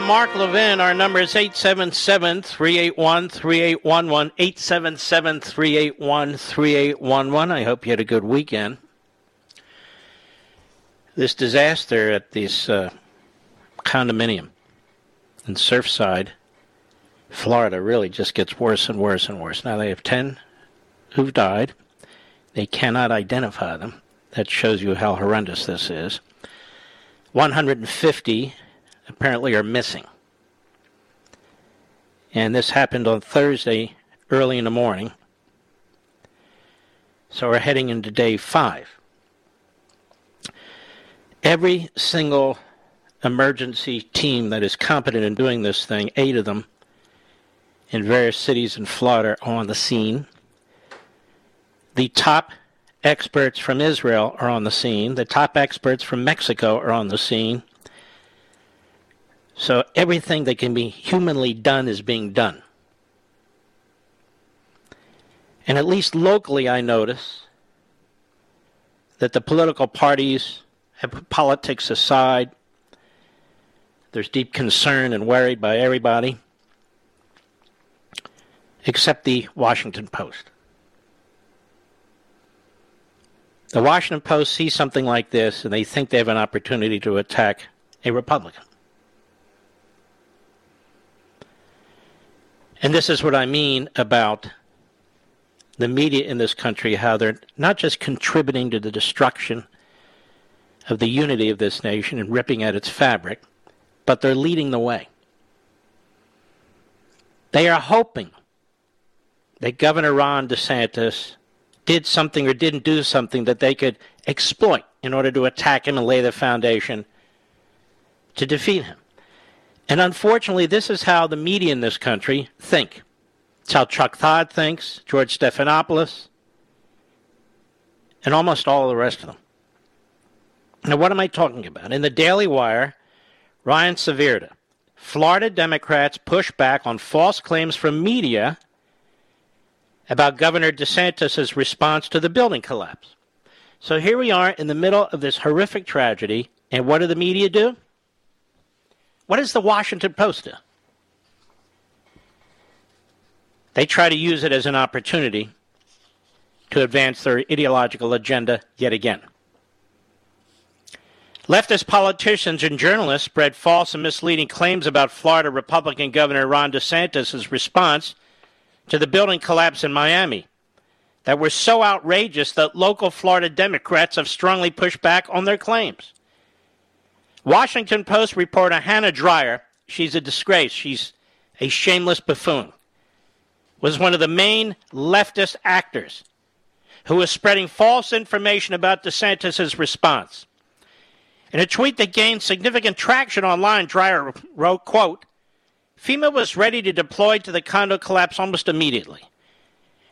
Mark Levin. Our number is 877 381 3811. 877 381 3811. I hope you had a good weekend. This disaster at this uh, condominium in Surfside, Florida, really just gets worse and worse and worse. Now they have 10 who've died. They cannot identify them. That shows you how horrendous this is. 150 apparently are missing. And this happened on Thursday early in the morning. So we're heading into day five. Every single emergency team that is competent in doing this thing, eight of them in various cities in Florida, are on the scene. The top experts from Israel are on the scene. The top experts from Mexico are on the scene. So everything that can be humanly done is being done. And at least locally, I notice that the political parties have put politics aside. There's deep concern and worry by everybody, except the Washington Post. The Washington Post sees something like this and they think they have an opportunity to attack a Republican. And this is what I mean about the media in this country, how they're not just contributing to the destruction of the unity of this nation and ripping at its fabric, but they're leading the way. They are hoping that Governor Ron DeSantis did something or didn't do something that they could exploit in order to attack him and lay the foundation to defeat him. And unfortunately, this is how the media in this country think. It's how Chuck Todd thinks, George Stephanopoulos, and almost all the rest of them. Now, what am I talking about? In the Daily Wire, Ryan Saavedra, Florida Democrats push back on false claims from media about Governor DeSantis' response to the building collapse. So here we are in the middle of this horrific tragedy, and what do the media do? What does the Washington Post do? They try to use it as an opportunity to advance their ideological agenda yet again. Leftist politicians and journalists spread false and misleading claims about Florida Republican Governor Ron DeSantis' response to the building collapse in Miami that were so outrageous that local Florida Democrats have strongly pushed back on their claims. Washington Post reporter Hannah Dreier, she's a disgrace. She's a shameless buffoon, was one of the main leftist actors who was spreading false information about DeSantis' response. In a tweet that gained significant traction online, Dreier wrote, quote, FEMA was ready to deploy to the condo collapse almost immediately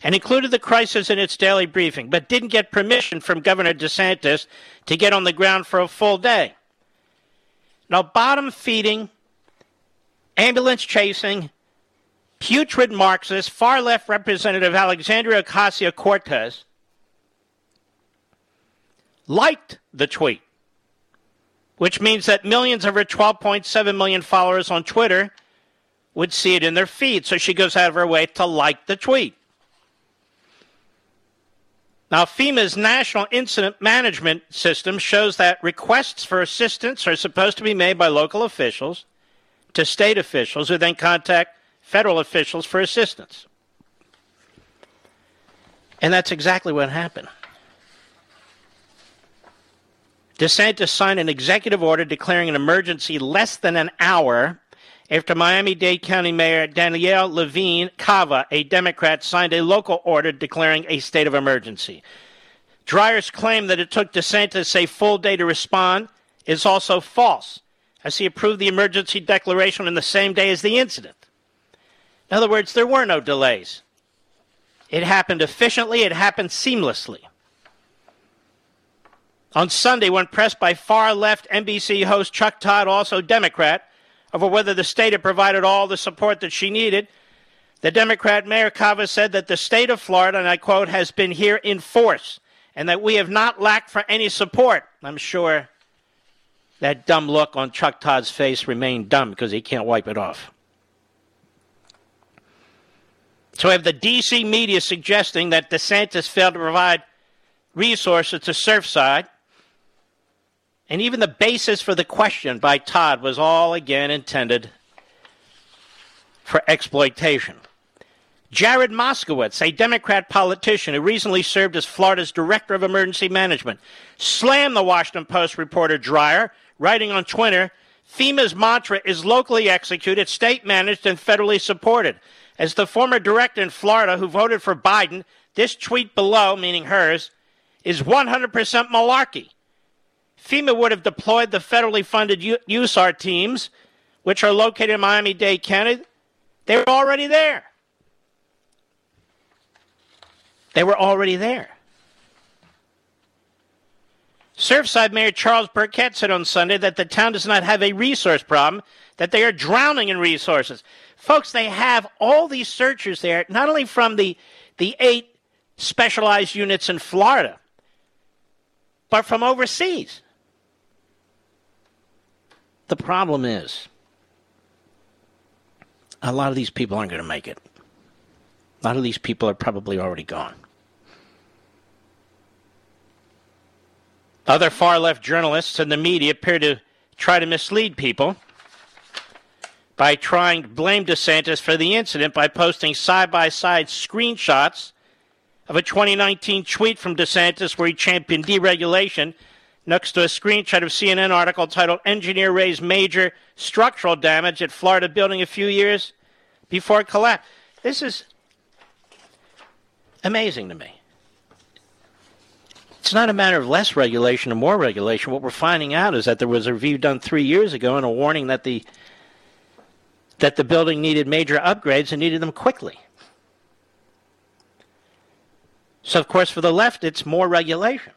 and included the crisis in its daily briefing, but didn't get permission from Governor DeSantis to get on the ground for a full day. No bottom feeding, ambulance chasing, putrid Marxist, far left Representative Alexandria Ocasio Cortez liked the tweet, which means that millions of her 12.7 million followers on Twitter would see it in their feed. So she goes out of her way to like the tweet. Now, FEMA's National Incident Management System shows that requests for assistance are supposed to be made by local officials to state officials who then contact federal officials for assistance. And that's exactly what happened. DeSantis signed an executive order declaring an emergency less than an hour after Miami Dade County Mayor Danielle Levine Cava, a Democrat, signed a local order declaring a state of emergency. Dreier's claim that it took DeSantis a full day to respond is also false, as he approved the emergency declaration in the same day as the incident. In other words, there were no delays. It happened efficiently, it happened seamlessly. On Sunday, when pressed by far left NBC host Chuck Todd, also Democrat, over whether the state had provided all the support that she needed, the Democrat Mayor Cava said that the state of Florida, and I quote, has been here in force and that we have not lacked for any support. I'm sure that dumb look on Chuck Todd's face remained dumb because he can't wipe it off. So we have the D.C. media suggesting that DeSantis failed to provide resources to Surfside and even the basis for the question by Todd was all again intended for exploitation. Jared Moskowitz, a Democrat politician who recently served as Florida's Director of Emergency Management, slammed the Washington Post reporter Dreier, writing on Twitter FEMA's mantra is locally executed, state managed, and federally supported. As the former director in Florida who voted for Biden, this tweet below, meaning hers, is 100% malarkey. FEMA would have deployed the federally funded USAR teams, which are located in Miami Dade County. They were already there. They were already there. Surfside Mayor Charles Burkett said on Sunday that the town does not have a resource problem, that they are drowning in resources. Folks, they have all these searchers there, not only from the, the eight specialized units in Florida, but from overseas. The problem is, a lot of these people aren't going to make it. A lot of these people are probably already gone. Other far left journalists and the media appear to try to mislead people by trying to blame DeSantis for the incident by posting side by side screenshots of a 2019 tweet from DeSantis where he championed deregulation next to a screenshot of CNN article titled Engineer Raised Major Structural Damage at Florida Building a Few Years Before It Collapsed. This is amazing to me. It's not a matter of less regulation or more regulation. What we're finding out is that there was a review done three years ago and a warning that the that the building needed major upgrades and needed them quickly. So, of course, for the left, it's more regulation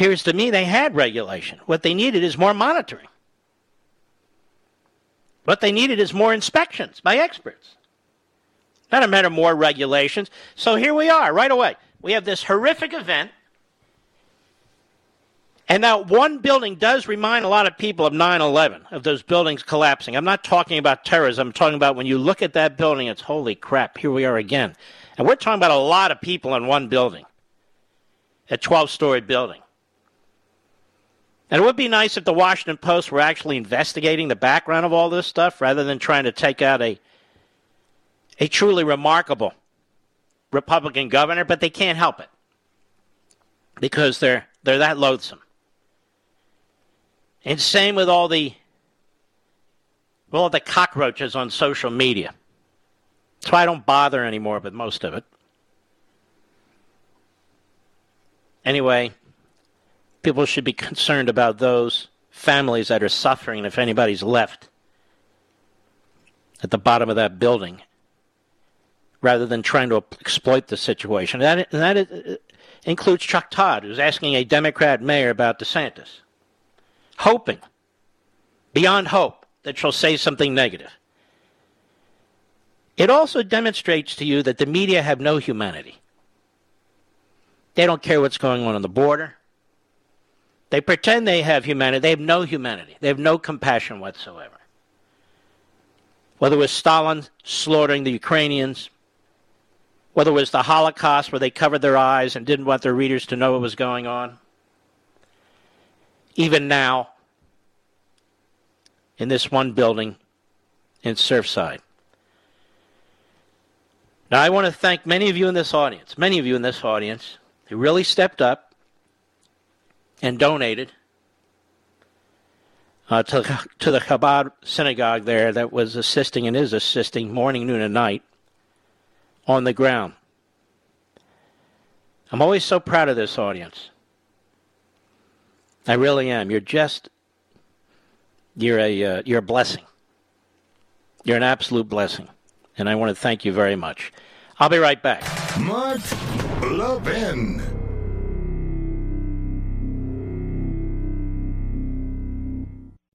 appears to me they had regulation. What they needed is more monitoring. What they needed is more inspections by experts. Not a matter of more regulations. So here we are, right away. We have this horrific event. And now, one building does remind a lot of people of 9 11, of those buildings collapsing. I'm not talking about terrorism. I'm talking about when you look at that building, it's holy crap, here we are again. And we're talking about a lot of people in one building, a 12 story building. And it would be nice if the Washington Post were actually investigating the background of all this stuff rather than trying to take out a a truly remarkable Republican governor, but they can't help it. Because they're they're that loathsome. And same with all the all the cockroaches on social media. That's why I don't bother anymore with most of it. Anyway, people should be concerned about those families that are suffering if anybody's left at the bottom of that building rather than trying to exploit the situation. And That, that is, includes Chuck Todd, who's asking a Democrat mayor about DeSantis. hoping, beyond hope, that she'll say something negative. It also demonstrates to you that the media have no humanity. They don't care what's going on on the border. They pretend they have humanity. They have no humanity. They have no compassion whatsoever. Whether it was Stalin slaughtering the Ukrainians, whether it was the Holocaust where they covered their eyes and didn't want their readers to know what was going on, even now, in this one building in Surfside. Now, I want to thank many of you in this audience, many of you in this audience who really stepped up and donated uh, to, to the Chabad synagogue there that was assisting and is assisting morning, noon, and night on the ground. I'm always so proud of this audience. I really am. You're just you're a uh, you're a blessing. You're an absolute blessing, and I want to thank you very much. I'll be right back. Mark Levin.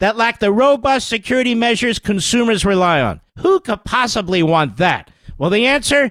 that lack the robust security measures consumers rely on. Who could possibly want that? Well, the answer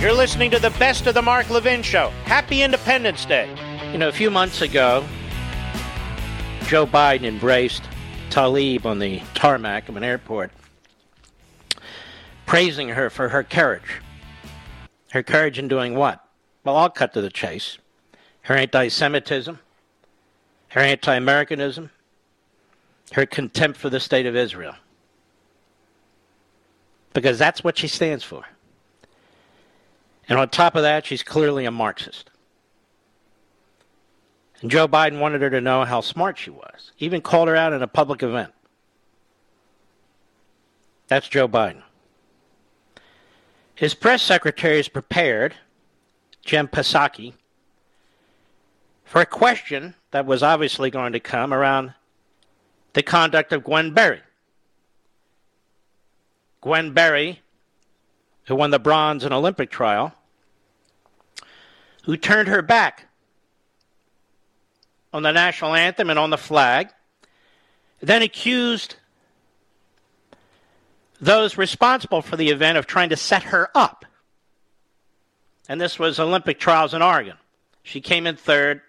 You're listening to the best of the Mark Levin Show. Happy Independence Day. You know, a few months ago, Joe Biden embraced Tlaib on the tarmac of an airport, praising her for her courage. Her courage in doing what? Well, I'll cut to the chase. Her anti Semitism, her anti Americanism, her contempt for the state of Israel. Because that's what she stands for. And on top of that, she's clearly a Marxist. And Joe Biden wanted her to know how smart she was, even called her out in a public event. That's Joe Biden. His press secretary is prepared, Jen Psaki, for a question that was obviously going to come around the conduct of Gwen Berry. Gwen Berry, who won the bronze in Olympic trial, who turned her back on the national anthem and on the flag, then accused those responsible for the event of trying to set her up. And this was Olympic trials in Oregon. She came in third.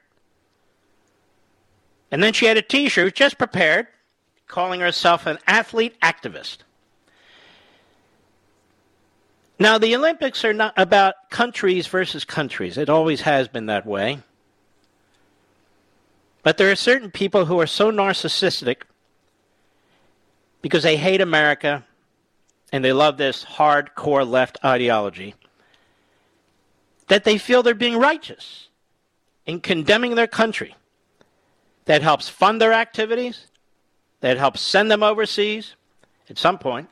And then she had a t shirt just prepared calling herself an athlete activist. Now, the Olympics are not about countries versus countries. It always has been that way. But there are certain people who are so narcissistic because they hate America and they love this hardcore left ideology that they feel they're being righteous in condemning their country. That helps fund their activities, that helps send them overseas at some point.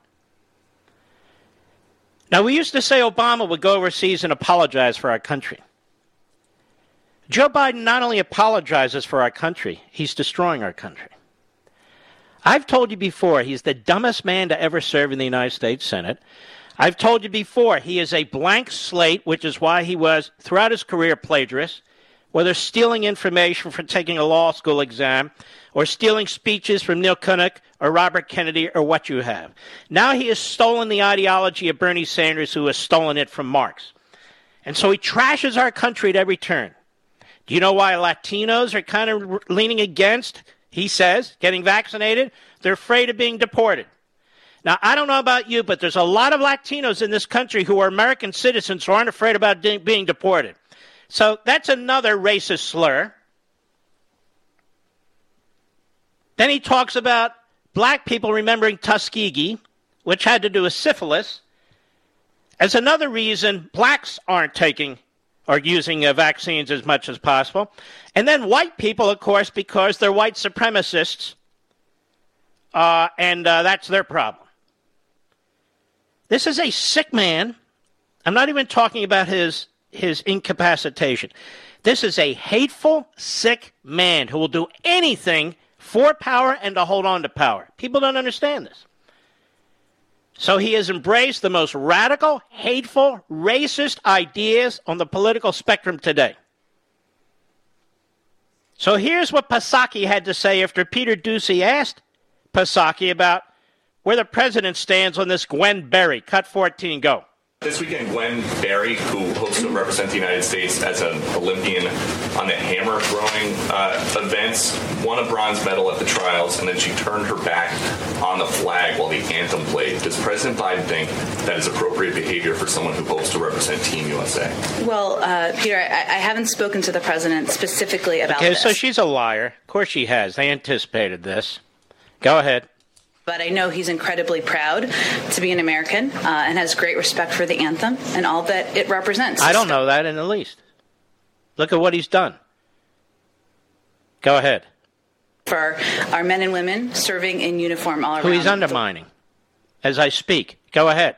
Now, we used to say Obama would go overseas and apologize for our country. Joe Biden not only apologizes for our country, he's destroying our country. I've told you before, he's the dumbest man to ever serve in the United States Senate. I've told you before, he is a blank slate, which is why he was, throughout his career, plagiarist whether stealing information from taking a law school exam or stealing speeches from Neil Kinnock or Robert Kennedy or what you have. Now he has stolen the ideology of Bernie Sanders, who has stolen it from Marx. And so he trashes our country at every turn. Do you know why Latinos are kind of leaning against he says, getting vaccinated. They're afraid of being deported. Now, I don't know about you, but there's a lot of Latinos in this country who are American citizens who aren't afraid about de- being deported. So that's another racist slur. Then he talks about black people remembering Tuskegee, which had to do with syphilis, as another reason blacks aren't taking or using uh, vaccines as much as possible. And then white people, of course, because they're white supremacists, uh, and uh, that's their problem. This is a sick man. I'm not even talking about his his incapacitation. This is a hateful, sick man who will do anything for power and to hold on to power. People don't understand this. So he has embraced the most radical, hateful, racist ideas on the political spectrum today. So here's what Psaki had to say after Peter Doocy asked Psaki about where the president stands on this Gwen Berry. Cut 14, go. This weekend, Gwen Berry, who hopes to represent the United States as an Olympian on the hammer throwing uh, events, won a bronze medal at the trials, and then she turned her back on the flag while the anthem played. Does President Biden think that is appropriate behavior for someone who hopes to represent Team USA? Well, uh, Peter, I, I, haven't spoken to the president specifically about okay, this. so she's a liar. Of course she has. They anticipated this. Go ahead but I know he's incredibly proud to be an American uh, and has great respect for the anthem and all that it represents. I don't know that in the least. Look at what he's done. Go ahead. For our men and women serving in uniform all around. Who he's undermining as I speak. Go ahead.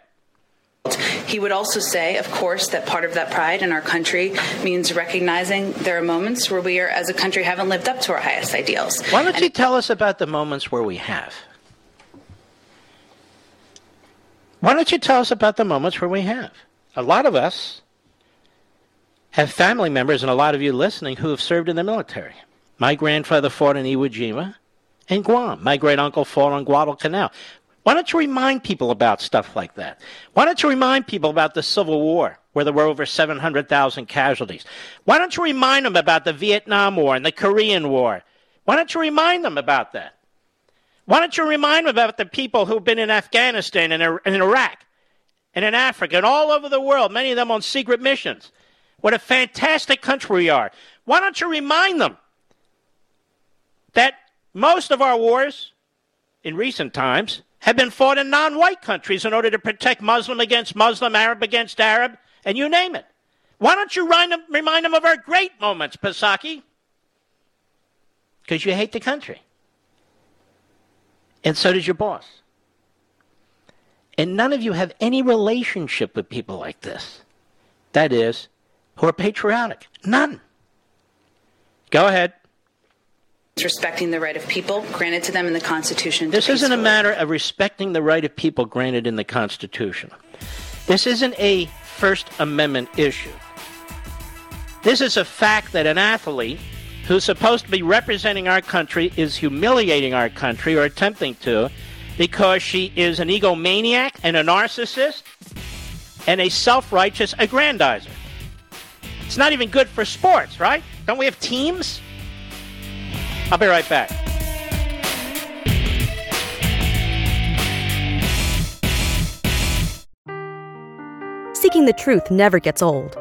He would also say, of course, that part of that pride in our country means recognizing there are moments where we are, as a country, haven't lived up to our highest ideals. Why don't and you tell us about the moments where we have? Why don't you tell us about the moments where we have? A lot of us have family members, and a lot of you listening, who have served in the military. My grandfather fought in Iwo Jima and Guam. My great uncle fought on Guadalcanal. Why don't you remind people about stuff like that? Why don't you remind people about the Civil War, where there were over 700,000 casualties? Why don't you remind them about the Vietnam War and the Korean War? Why don't you remind them about that? Why don't you remind them about the people who've been in Afghanistan and in Iraq and in Africa and all over the world, many of them on secret missions? What a fantastic country we are. Why don't you remind them that most of our wars in recent times have been fought in non white countries in order to protect Muslim against Muslim, Arab against Arab, and you name it? Why don't you remind them, of our great moments, Psaki? Because you hate the country. And so does your boss. And none of you have any relationship with people like this. That is, who are patriotic. None. Go ahead. Respecting the right of people granted to them in the Constitution. This isn't a matter of respecting the right of people granted in the Constitution. This isn't a First Amendment issue. This is a fact that an athlete who's supposed to be representing our country is humiliating our country or attempting to because she is an egomaniac and a narcissist and a self righteous aggrandizer. It's not even good for sports, right? Don't we have teams? I'll be right back. Seeking the truth never gets old.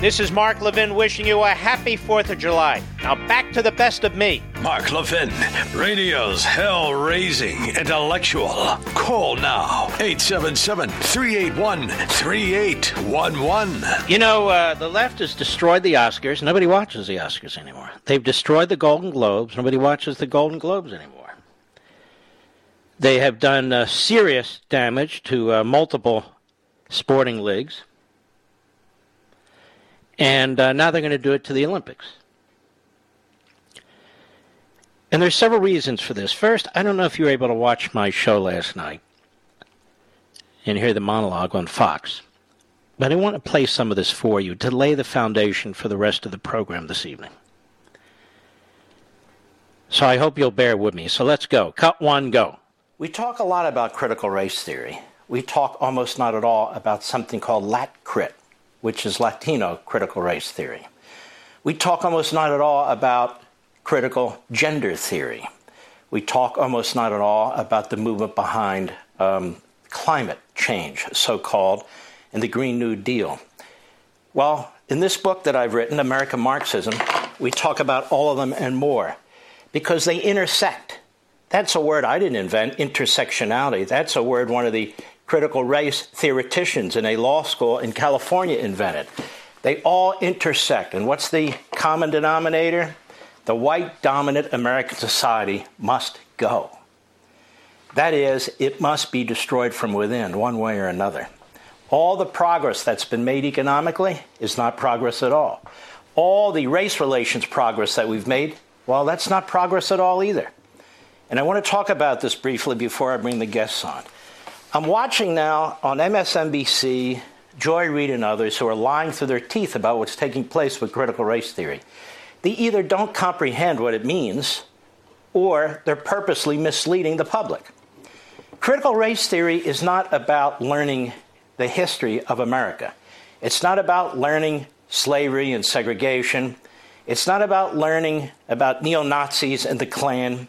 This is Mark Levin wishing you a happy 4th of July. Now back to the best of me. Mark Levin, radio's hell raising intellectual. Call now 877 381 3811. You know, uh, the left has destroyed the Oscars. Nobody watches the Oscars anymore. They've destroyed the Golden Globes. Nobody watches the Golden Globes anymore. They have done uh, serious damage to uh, multiple sporting leagues and uh, now they're going to do it to the Olympics. And there's several reasons for this. First, I don't know if you were able to watch my show last night and hear the monologue on Fox. But I want to play some of this for you to lay the foundation for the rest of the program this evening. So I hope you'll bear with me. So let's go. Cut one, go. We talk a lot about critical race theory. We talk almost not at all about something called LatCrit, which is Latino critical race theory. We talk almost not at all about critical gender theory. We talk almost not at all about the movement behind um, climate change, so called, and the Green New Deal. Well, in this book that I've written, American Marxism, we talk about all of them and more because they intersect. That's a word I didn't invent, intersectionality. That's a word one of the critical race theoreticians in a law school in California invented. They all intersect. And what's the common denominator? The white dominant American society must go. That is, it must be destroyed from within, one way or another. All the progress that's been made economically is not progress at all. All the race relations progress that we've made well, that's not progress at all either. And I want to talk about this briefly before I bring the guests on. I'm watching now on MSNBC Joy Reid and others who are lying through their teeth about what's taking place with critical race theory. They either don't comprehend what it means or they're purposely misleading the public. Critical race theory is not about learning the history of America. It's not about learning slavery and segregation. It's not about learning about neo Nazis and the Klan.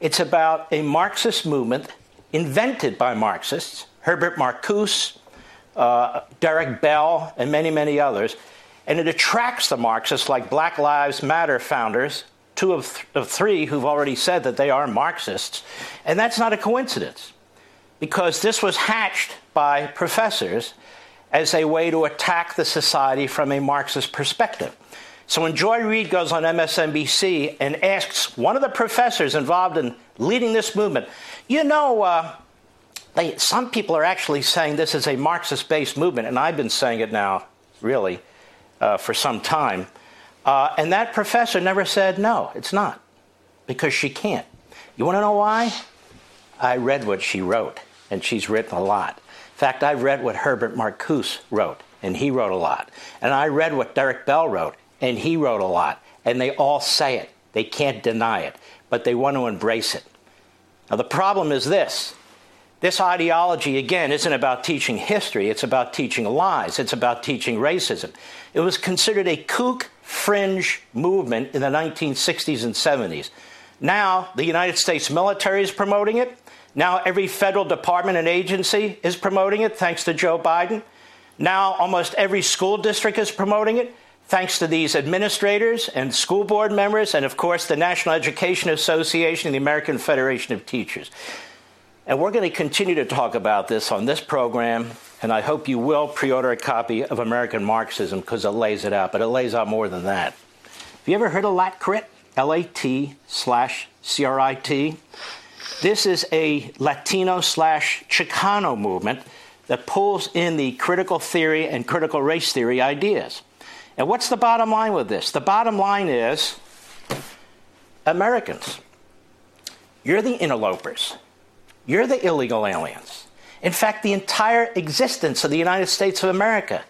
It's about a Marxist movement invented by Marxists, Herbert Marcuse, uh, Derek Bell, and many, many others. And it attracts the Marxists, like Black Lives Matter founders, two of, th- of three who've already said that they are Marxists. And that's not a coincidence, because this was hatched by professors as a way to attack the society from a Marxist perspective. So when Joy Reid goes on MSNBC and asks one of the professors involved in leading this movement, you know, uh, they, some people are actually saying this is a Marxist based movement, and I've been saying it now, really, uh, for some time. Uh, and that professor never said, no, it's not, because she can't. You want to know why? I read what she wrote, and she's written a lot. In fact, I've read what Herbert Marcuse wrote, and he wrote a lot. And I read what Derek Bell wrote, and he wrote a lot. And they all say it. They can't deny it, but they want to embrace it. Now, the problem is this this ideology, again, isn't about teaching history, it's about teaching lies, it's about teaching racism. It was considered a kook fringe movement in the 1960s and 70s. Now, the United States military is promoting it. Now, every federal department and agency is promoting it, thanks to Joe Biden. Now, almost every school district is promoting it thanks to these administrators and school board members, and of course the National Education Association and the American Federation of Teachers. And we're going to continue to talk about this on this program, and I hope you will pre order a copy of American Marxism because it lays it out, but it lays out more than that. Have you ever heard of LatCrit? L A T slash C R I T. This is a Latino slash Chicano movement that pulls in the critical theory and critical race theory ideas. And what's the bottom line with this? The bottom line is Americans, you're the interlopers, you're the illegal aliens. In fact, the entire existence of the United States of America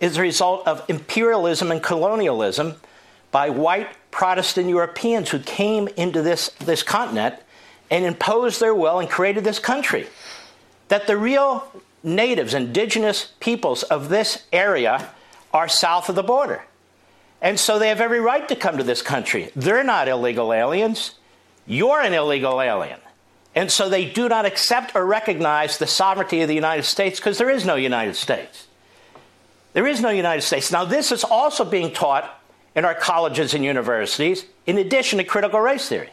is a result of imperialism and colonialism by white Protestant Europeans who came into this, this continent and imposed their will and created this country. That the real natives, indigenous peoples of this area are south of the border. And so they have every right to come to this country. They're not illegal aliens. You're an illegal alien. And so they do not accept or recognize the sovereignty of the United States because there is no United States. There is no United States. Now, this is also being taught in our colleges and universities in addition to critical race theory.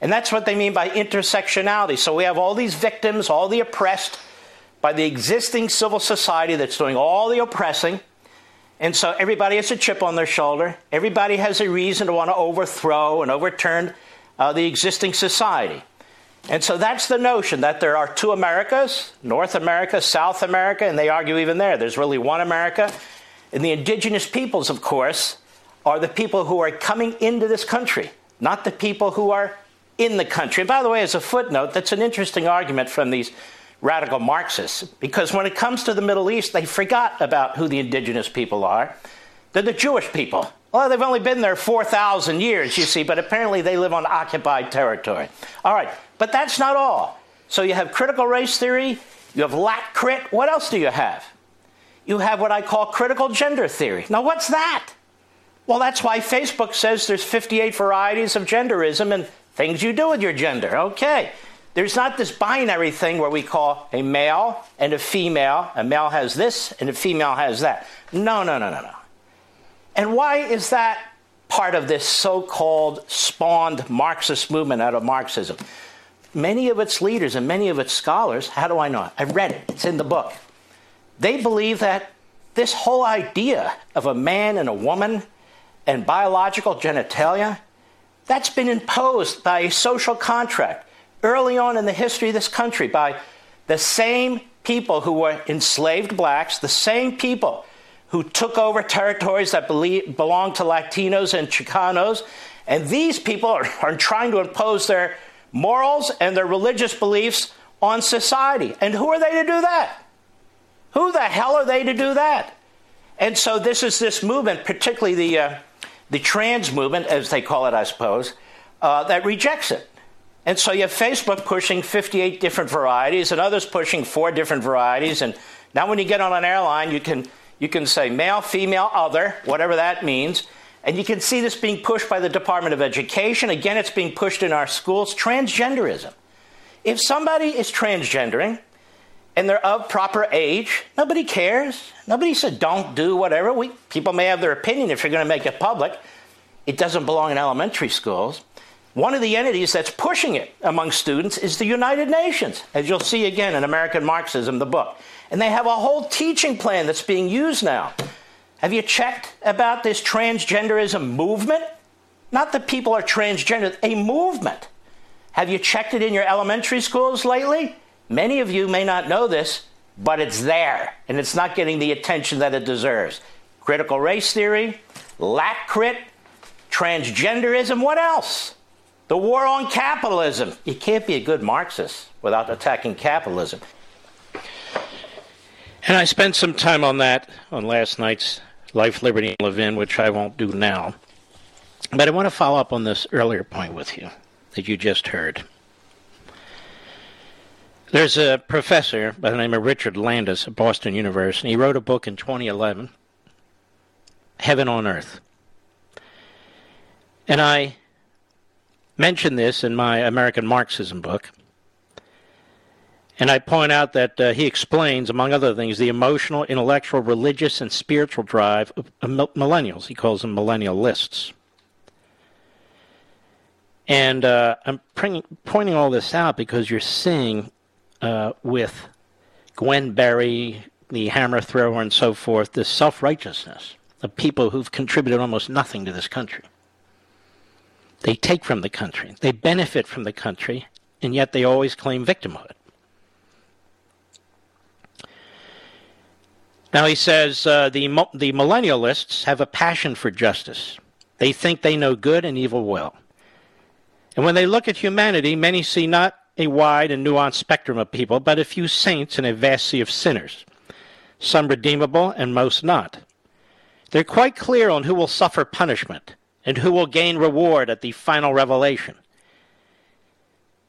And that's what they mean by intersectionality. So we have all these victims, all the oppressed by the existing civil society that's doing all the oppressing and so everybody has a chip on their shoulder. Everybody has a reason to want to overthrow and overturn uh, the existing society. And so that's the notion that there are two Americas North America, South America, and they argue even there. There's really one America. And the indigenous peoples, of course, are the people who are coming into this country, not the people who are in the country. And by the way, as a footnote, that's an interesting argument from these radical Marxists because when it comes to the Middle East, they forgot about who the indigenous people are. They're the Jewish people. Well, they've only been there 4,000 years, you see, but apparently they live on occupied territory. All right, but that's not all. So you have critical race theory, you have lat crit. What else do you have? You have what I call critical gender theory. Now, what's that? Well, that's why Facebook says there's 58 varieties of genderism and things you do with your gender. Okay. There's not this binary thing where we call a male and a female. A male has this and a female has that. No, no, no, no, no. And why is that part of this so called spawned Marxist movement out of Marxism? Many of its leaders and many of its scholars, how do I know? I read it, it's in the book. They believe that this whole idea of a man and a woman and biological genitalia, that's been imposed by a social contract early on in the history of this country by the same people who were enslaved blacks, the same people who took over territories that belonged to Latinos and Chicanos. And these people are, are trying to impose their morals and their religious beliefs on society. And who are they to do that? Who the hell are they to do that? And so this is this movement, particularly the, uh, the trans movement, as they call it, I suppose, uh, that rejects it. And so you have Facebook pushing 58 different varieties and others pushing four different varieties. And now when you get on an airline, you can you can say male, female, other, whatever that means. And you can see this being pushed by the Department of Education. Again, it's being pushed in our schools. Transgenderism. If somebody is transgendering and they're of proper age, nobody cares. Nobody said don't do whatever. We, people may have their opinion if you're going to make it public. It doesn't belong in elementary schools. One of the entities that's pushing it among students is the United Nations, as you'll see again in American Marxism, the book. And they have a whole teaching plan that's being used now. Have you checked about this transgenderism movement? Not that people are transgender, a movement. Have you checked it in your elementary schools lately? Many of you may not know this, but it's there, and it's not getting the attention that it deserves. Critical race theory, lat crit, transgenderism, what else? The war on capitalism. You can't be a good Marxist without attacking capitalism. And I spent some time on that on last night's Life, Liberty, and Levin, which I won't do now. But I want to follow up on this earlier point with you that you just heard. There's a professor by the name of Richard Landes at Boston University. He wrote a book in 2011, Heaven on Earth. And I mentioned this in my American Marxism book. And I point out that uh, he explains, among other things, the emotional, intellectual, religious, and spiritual drive of, millennials. He calls them millennialists. And uh, I'm pointing all this out because you're seeing uh, with Gwen Berry, the hammer thrower, and so forth, this self righteousness of people who've contributed almost nothing to this country. They take from the country, they benefit from the country, and yet they always claim victimhood. Now he says uh, the the millennialists have a passion for justice. They think they know good and evil well. And when they look at humanity, many see not a wide and nuanced spectrum of people, but a few saints and a vast sea of sinners, some redeemable and most not. They're quite clear on who will suffer punishment and who will gain reward at the final revelation.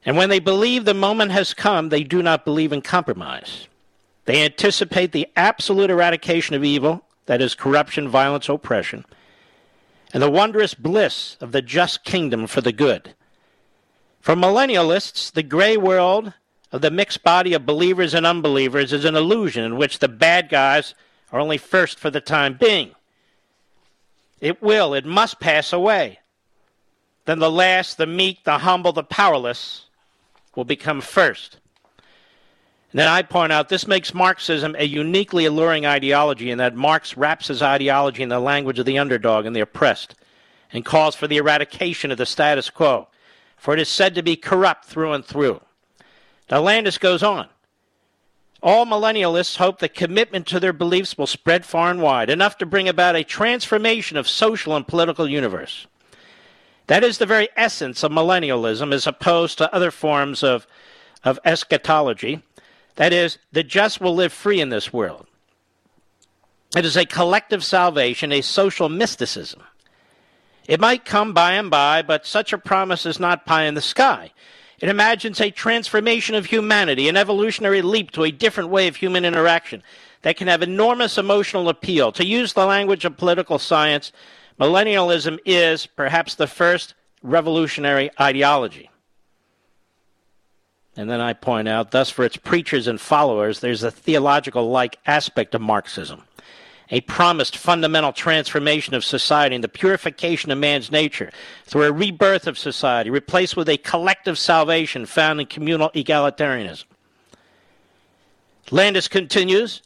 And when they believe the moment has come, they do not believe in compromise. They anticipate the absolute eradication of evil, that is, corruption, violence, oppression, and the wondrous bliss of the just kingdom for the good. For millennialists, the gray world of the mixed body of believers and unbelievers is an illusion in which the bad guys are only first for the time being. It will, it must pass away. Then the last, the meek, the humble, the powerless will become first. And then I point out this makes Marxism a uniquely alluring ideology in that Marx wraps his ideology in the language of the underdog and the oppressed and calls for the eradication of the status quo, for it is said to be corrupt through and through. Now, Landes goes on. All millennialists hope that commitment to their beliefs will spread far and wide, enough to bring about a transformation of social and political universe. That is the very essence of millennialism as opposed to other forms of, of eschatology. That is, the just will live free in this world. It is a collective salvation, a social mysticism. It might come by and by, but such a promise is not pie in the sky. It imagines a transformation of humanity, an evolutionary leap to a different way of human interaction that can have enormous emotional appeal. To use the language of political science, millennialism is perhaps the first revolutionary ideology. And then I point out, thus, for its preachers and followers, there's a theological like aspect of Marxism a promised fundamental transformation of society and the purification of man's nature through a rebirth of society, replaced with a collective salvation found in communal egalitarianism. Landes continues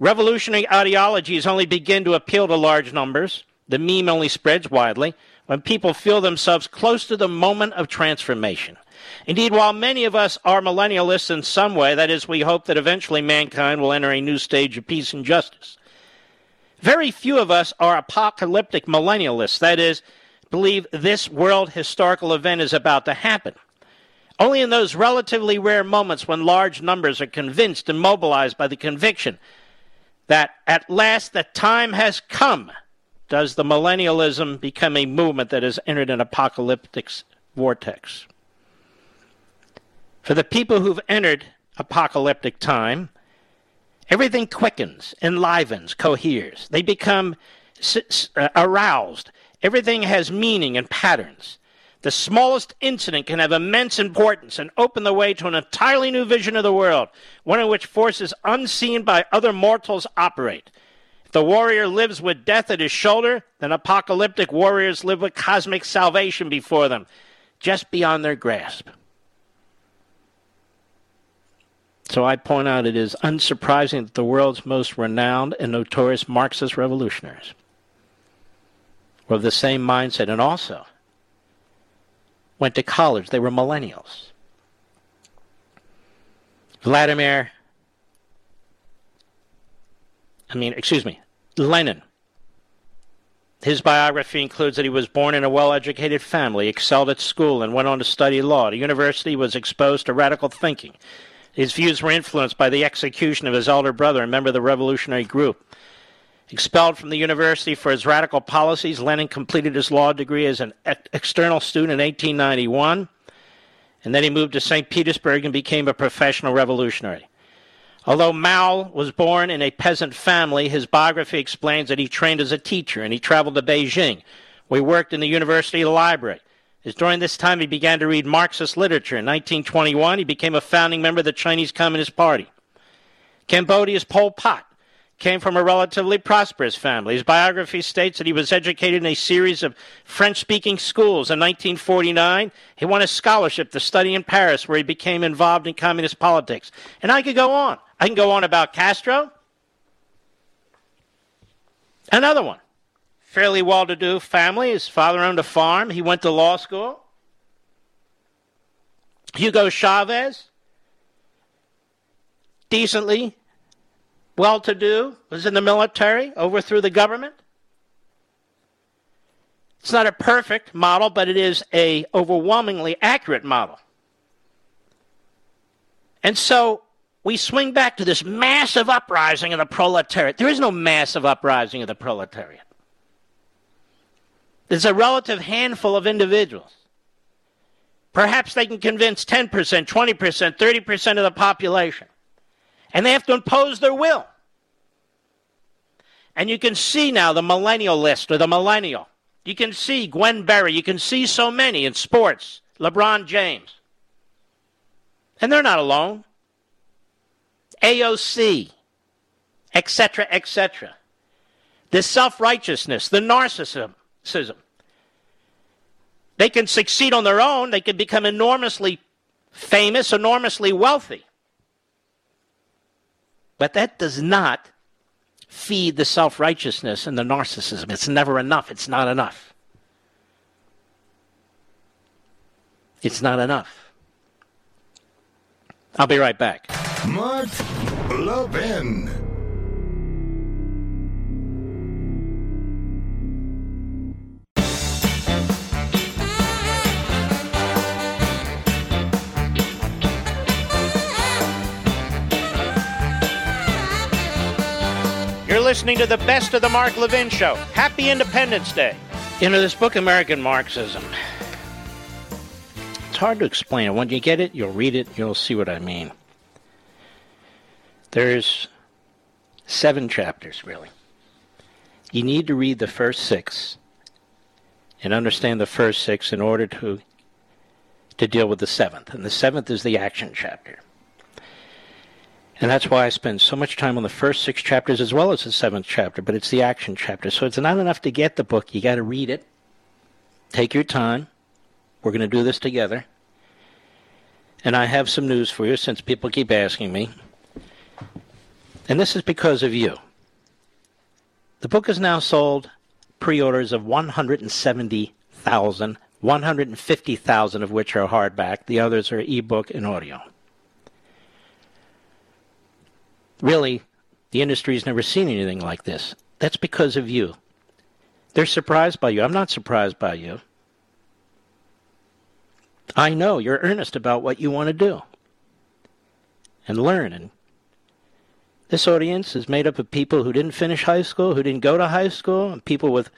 Revolutionary ideologies only begin to appeal to large numbers. The meme only spreads widely when people feel themselves close to the moment of transformation. Indeed, while many of us are millennialists in some way, that is, we hope that eventually mankind will enter a new stage of peace and justice. Very few of us are apocalyptic millennialists, that is, believe this world historical event is about to happen. Only in those relatively rare moments when large numbers are convinced and mobilized by the conviction that at last the time has come does the millennialism become a movement that has entered an apocalyptic vortex. For the people who've entered apocalyptic time, Everything quickens, enlivens, coheres. They become uh, aroused. Everything has meaning and patterns. The smallest incident can have immense importance and open the way to an entirely new vision of the world, one in which forces unseen by other mortals operate. If the warrior lives with death at his shoulder, then apocalyptic warriors live with cosmic salvation before them, just beyond their grasp. So I point out it is unsurprising that the world's most renowned and notorious Marxist revolutionaries were of the same mindset and also went to college. They were millennials. Vladimir, I mean, excuse me, Lenin. His biography includes that he was born in a well educated family, excelled at school, and went on to study law. At university, was exposed to radical thinking his views were influenced by the execution of his elder brother, a member of the revolutionary group. Expelled from the university for his radical policies, Lenin completed his law degree as an ex- external student in 1891, and then he moved to St. Petersburg and became a professional revolutionary. Although Mao was born in a peasant family, his biography explains that he trained as a teacher and he traveled to Beijing, where he worked in the university library. It's during this time he began to read Marxist literature. In 1921, he became a founding member of the Chinese Communist Party. Cambodia's Pol Pot came from a relatively prosperous family. His biography states that he was educated in a series of French speaking schools. In 1949, he won a scholarship to study in Paris, where he became involved in communist politics. And I could go on. I can go on about Castro. Another one fairly well to do family. His father owned a farm. He went to law school. Hugo Chavez, decently well to do, was in the military, overthrew the government. It's not a perfect model, but it is a overwhelmingly accurate model. And so we swing back to this massive uprising of the proletariat. There is no massive uprising of the proletariat. There's a relative handful of individuals. Perhaps they can convince 10%, 20%, 30% of the population. And they have to impose their will. And you can see now the millennialist or the millennial. You can see Gwen Berry. You can see so many in sports. LeBron James. And they're not alone. AOC, etc., etc. The self righteousness, the narcissism, they can succeed on their own, they can become enormously famous, enormously wealthy. But that does not feed the self righteousness and the narcissism. It's never enough. It's not enough. It's not enough. I'll be right back. Mark Levin. Listening to the best of the Mark Levin Show. Happy Independence Day. You know, this book, American Marxism, it's hard to explain. When you get it, you'll read it, you'll see what I mean. There's seven chapters, really. You need to read the first six and understand the first six in order to to deal with the seventh. And the seventh is the action chapter. And that's why I spend so much time on the first six chapters as well as the seventh chapter, but it's the action chapter. So it's not enough to get the book. You got to read it. Take your time. We're going to do this together. And I have some news for you since people keep asking me. And this is because of you. The book is now sold pre orders of 170,000, 150,000 of which are hardback. The others are ebook and audio. Really, the industry's never seen anything like this. That's because of you. They're surprised by you. I'm not surprised by you. I know you're earnest about what you want to do and learn. And this audience is made up of people who didn't finish high school, who didn't go to high school, and people with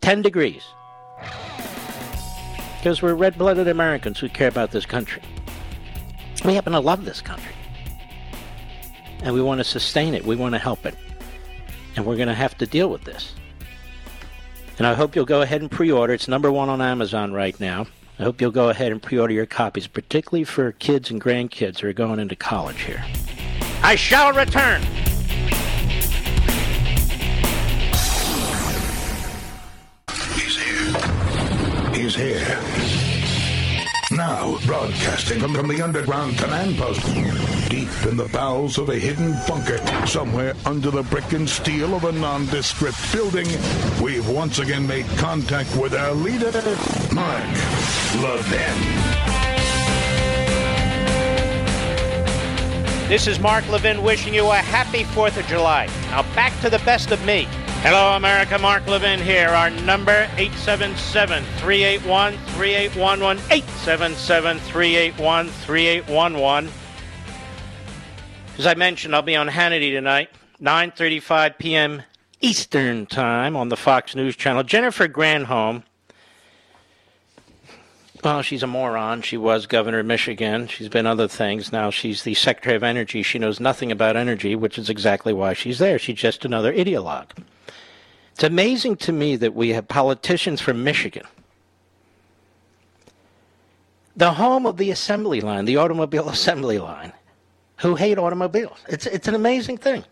10 degrees. Because we're red blooded Americans who care about this country. We happen to love this country. And we want to sustain it, we want to help it. And we're going to have to deal with this. And I hope you'll go ahead and pre order. It's number one on Amazon right now. I hope you'll go ahead and pre order your copies, particularly for kids and grandkids who are going into college here. I shall return. He's here. He's here. Now, broadcasting from, from the underground command post, deep in the bowels of a hidden bunker, somewhere under the brick and steel of a nondescript building, we've once again made contact with our leader, Mark Levin. This is Mark Levin wishing you a happy 4th of July. Now back to the best of me. Hello, America. Mark Levin here. Our number 877-381-3811. 877-381-3811. As I mentioned, I'll be on Hannity tonight, 9:35 p.m. Eastern Time on the Fox News Channel. Jennifer Granholm well, she's a moron. She was governor of Michigan. She's been other things. Now she's the Secretary of Energy. She knows nothing about energy, which is exactly why she's there. She's just another ideologue. It's amazing to me that we have politicians from Michigan, the home of the assembly line, the automobile assembly line, who hate automobiles. It's, it's an amazing thing.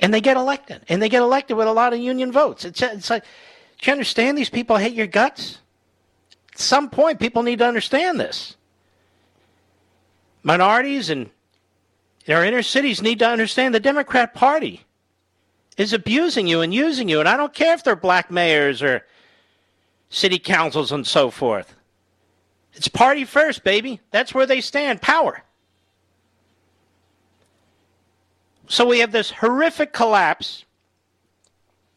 And they get elected. And they get elected with a lot of union votes. It's, it's like, do you understand these people hate your guts? At some point, people need to understand this. Minorities and our inner cities need to understand the Democrat Party is abusing you and using you. And I don't care if they're black mayors or city councils and so forth. It's party first, baby. That's where they stand power. So we have this horrific collapse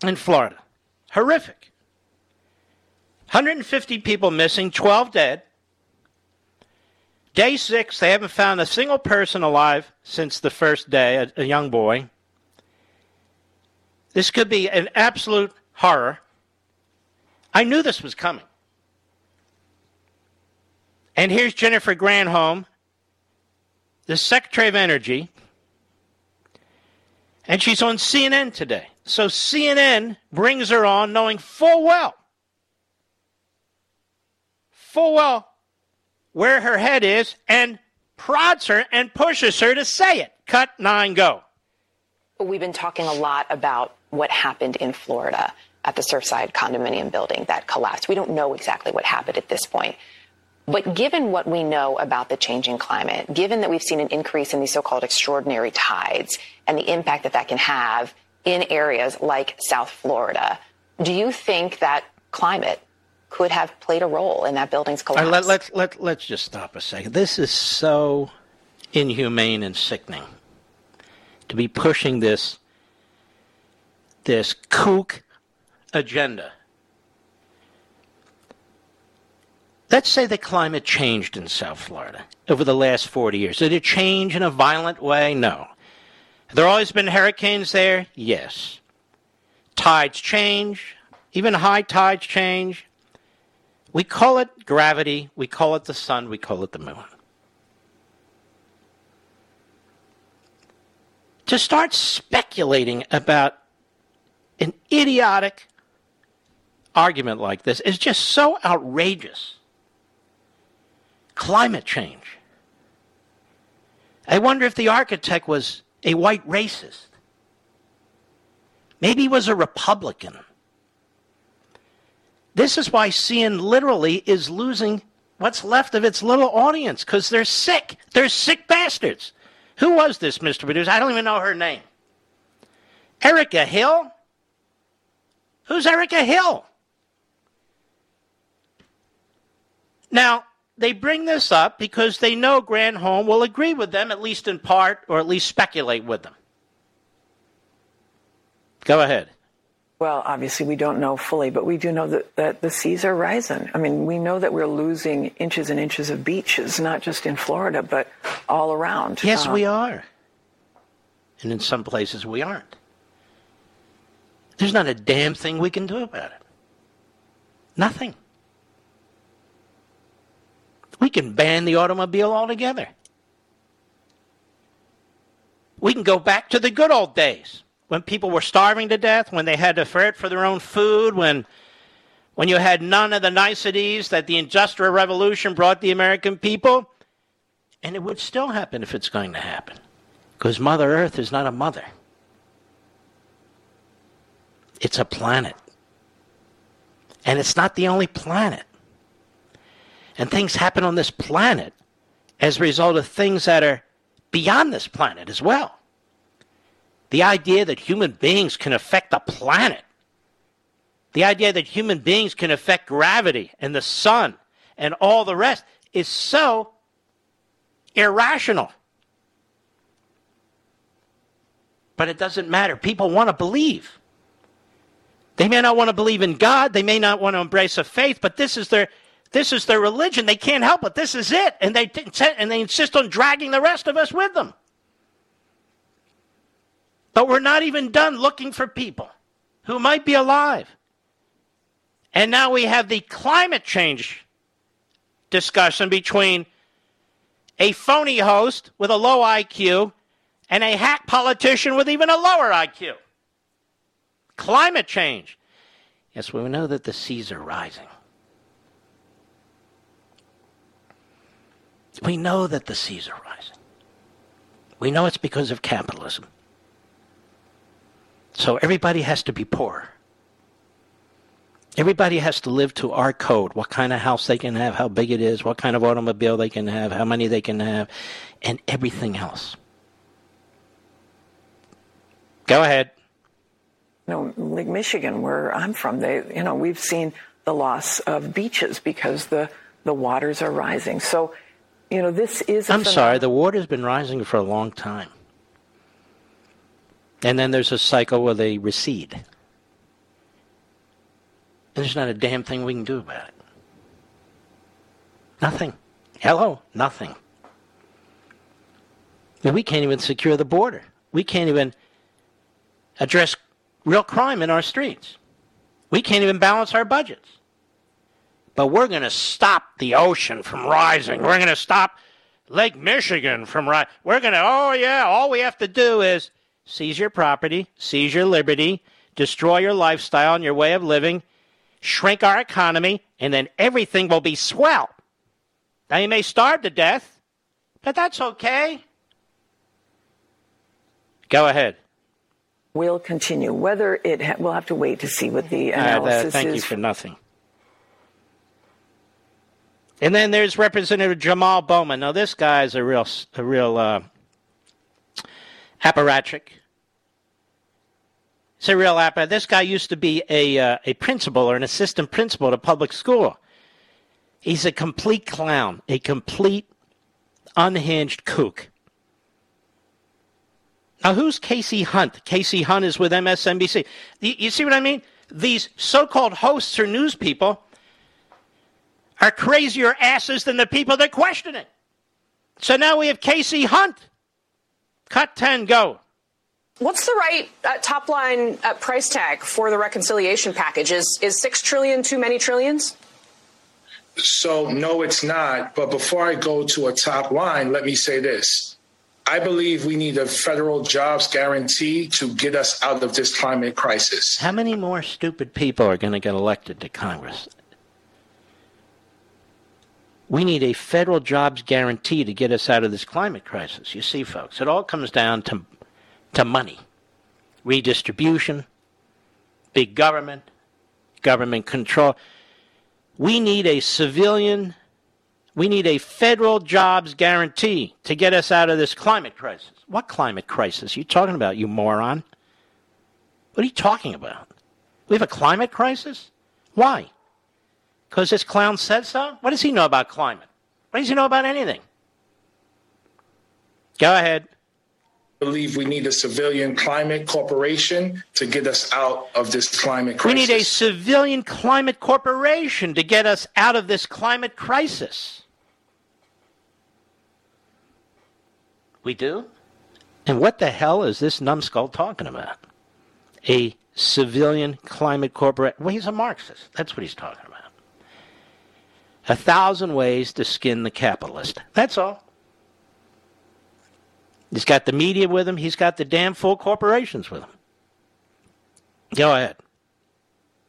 in Florida. Horrific. 150 people missing, 12 dead. Day six, they haven't found a single person alive since the first day, a, a young boy. This could be an absolute horror. I knew this was coming. And here's Jennifer Granholm, the Secretary of Energy, and she's on CNN today. So CNN brings her on knowing full well full well where her head is and prods her and pushes her to say it. Cut nine, go. We've been talking a lot about what happened in Florida at the Surfside condominium building that collapsed. We don't know exactly what happened at this point. But given what we know about the changing climate, given that we've seen an increase in these so-called extraordinary tides and the impact that that can have in areas like South Florida, do you think that climate could have played a role in that building's collapse. let, let, let, let's just stop a second. This is so inhumane and sickening to be pushing this this kook agenda. Let's say the climate changed in South Florida over the last 40 years. Did it change in a violent way? No. Have there always been hurricanes there? Yes. Tides change, even high tides change. We call it gravity, we call it the sun, we call it the moon. To start speculating about an idiotic argument like this is just so outrageous. Climate change. I wonder if the architect was a white racist. Maybe he was a Republican. This is why CNN literally is losing what's left of its little audience because they're sick. They're sick bastards. Who was this, Mr. Producer? I don't even know her name. Erica Hill? Who's Erica Hill? Now, they bring this up because they know Granholm will agree with them, at least in part, or at least speculate with them. Go ahead. Well, obviously, we don't know fully, but we do know that, that the seas are rising. I mean, we know that we're losing inches and inches of beaches, not just in Florida, but all around. Yes, uh, we are. And in some places, we aren't. There's not a damn thing we can do about it. Nothing. We can ban the automobile altogether. We can go back to the good old days when people were starving to death, when they had to fret for their own food, when when you had none of the niceties that the Industrial Revolution brought the American people. And it would still happen if it's going to happen. Because Mother Earth is not a mother. It's a planet. And it's not the only planet. And things happen on this planet as a result of things that are beyond this planet as well. The idea that human beings can affect the planet, the idea that human beings can affect gravity and the sun and all the rest is so irrational. But it doesn't matter. People want to believe. They may not want to believe in God, they may not want to embrace a faith, but this is their this is their religion. They can't help it. This is it. And they, and they insist on dragging the rest of us with them. But we're not even done looking for people who might be alive. And now we have the climate change discussion between a phony host with a low IQ and a hack politician with even a lower IQ. Climate change. Yes, we know that the seas are rising. We know that the seas are rising. We know it's because of capitalism. So everybody has to be poor. Everybody has to live to our code what kind of house they can have, how big it is, what kind of automobile they can have, how many they can have, and everything else. Go ahead. You know, Lake Michigan, where I'm from, they, you know, we've seen the loss of beaches because the, the waters are rising. So you know, this is. I'm sorry, the water's been rising for a long time. And then there's a cycle where they recede. And there's not a damn thing we can do about it. Nothing. Hello? Nothing. And we can't even secure the border. We can't even address real crime in our streets. We can't even balance our budgets but we're going to stop the ocean from rising. We're going to stop Lake Michigan from rising. We're going to, oh, yeah, all we have to do is seize your property, seize your liberty, destroy your lifestyle and your way of living, shrink our economy, and then everything will be swell. Now, you may starve to death, but that's okay. Go ahead. We'll continue. Whether it ha- we'll have to wait to see what the analysis uh, thank is. Thank you for nothing. And then there's Representative Jamal Bowman. Now this guy is a real, a real uh, apparatchik. It's a real apparat. This guy used to be a uh, a principal or an assistant principal at a public school. He's a complete clown, a complete unhinged kook. Now, who's Kasie Hunt? Kasie Hunt is with MSNBC. You see what I mean? These so called hosts or news people are crazier asses than the people that question it. So now we have Kasie Hunt. Cut 10, go. What's the right uh, top line uh, price tag for the reconciliation package? Is is six trillion too many trillions? So no, it's not. But before I go to a top line, let me say this: I believe we need a federal jobs guarantee to get us out of this climate crisis. How many more stupid people are going to get elected to Congress? We need a federal jobs guarantee to get us out of this climate crisis. You see, folks, it all comes down to to money, redistribution, big government, government control. We need a civilian, we need a federal jobs guarantee to get us out of this climate crisis. What climate crisis are you talking about, you moron? What are you talking about? We have a climate crisis? Why? Because this clown said so? What does he know about climate? What does he know about anything? Go ahead believe we need a civilian climate corporation to get us out of this climate crisis. We need a civilian climate corporation to get us out of this climate crisis. We do? And what the hell is this numbskull talking about? A civilian climate corporation. Well, he's a Marxist. That's what he's talking about. A thousand ways to skin the capitalist. That's all. He's got the media with him. He's got the damn full corporations with him. Go ahead.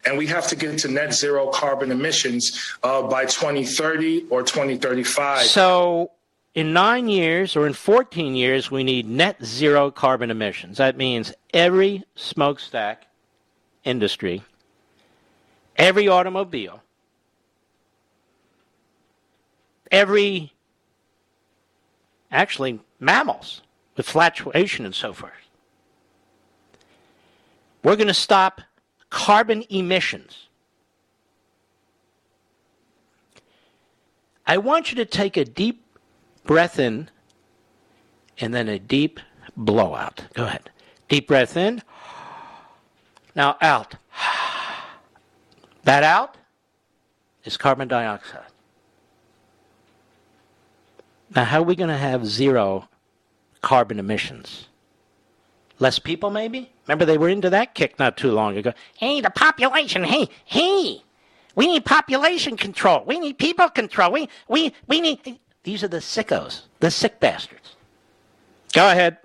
And we have to get to net zero carbon emissions uh, by 2030 or 2035. So, in nine years or in 14 years, we need net zero carbon emissions. That means every smokestack industry, every automobile, every, actually, mammals with fluctuation and so forth. We're going to stop carbon emissions. I want you to take a deep breath in and then a deep blowout. Go ahead. Deep breath in. Now out. That out is carbon dioxide. Now, how are we going to have zero carbon emissions. Less people, maybe? Remember, they were into that kick not too long ago. Hey, the population, hey, hey, we need population control. We need people control. We, we, we need. These are the sickos, the sick bastards. Go ahead.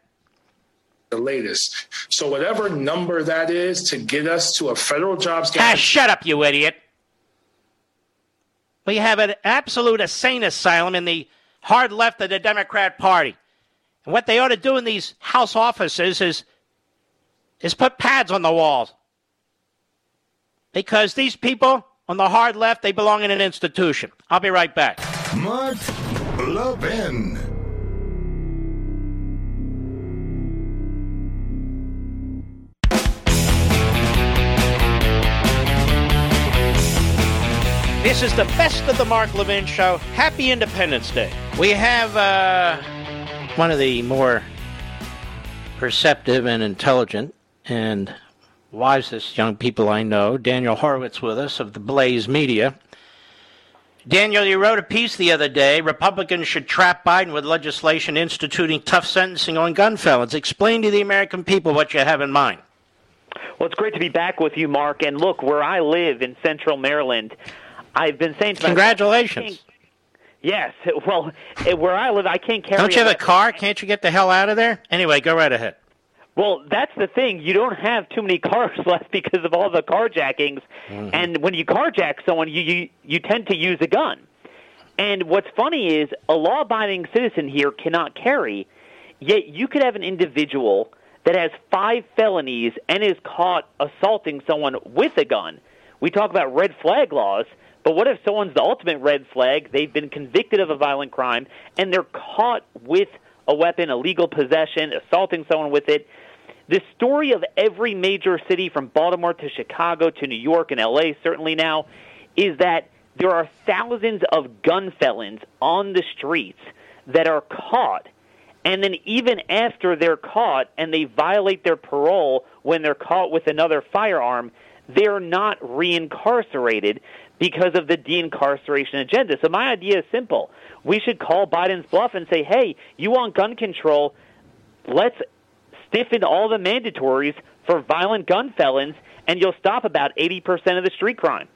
The latest. So, whatever number that is to get us to a federal jobs Ah, shut up, you idiot. We have an absolute insane asylum in the hard left of the Democrat Party. And what they ought to do in these house offices is, is put pads on the walls. Because these people on the hard left, they belong in an institution. I'll be right back. Mark Levin. This is the best of the Mark Levin Show. Happy Independence Day. We have uh, one of the more perceptive and intelligent and wisest young people I know, Daniel Horowitz, with us of the Blaze Media. Daniel, you wrote a piece the other day Republicans should trap Biden with legislation instituting tough sentencing on gun felons. Explain to the American people what you have in mind. Well, it's great to be back with you, Mark. And look, where I live in central Maryland, I've been saying to Congratulations. Yes. Well, where I live, I can't carry. Don't you have a car? Can't you get the hell out of there? Anyway, go right ahead. Well, that's the thing. You don't have too many cars left because of all the carjackings. Mm-hmm. And when you carjack someone, you, you you tend to use a gun. And what's funny is a law-abiding citizen here cannot carry. Yet you could have an individual that has five felonies and is caught assaulting someone with a gun. We talk about red flag laws. But what if someone's the ultimate red flag? They've been convicted of a violent crime and they're caught with a weapon, illegal possession, assaulting someone with it. The story of every major city from Baltimore to Chicago to New York and LA, certainly now, is that there are thousands of gun felons on the streets that are caught. And then, even after they're caught and they violate their parole when they're caught with another firearm, they're not reincarcerated because of the de-incarceration agenda. So my idea is simple. We should call Biden's bluff and say, hey, you want gun control? Let's stiffen all the mandatories for violent gun felons, and you'll stop about 80% of the street crime.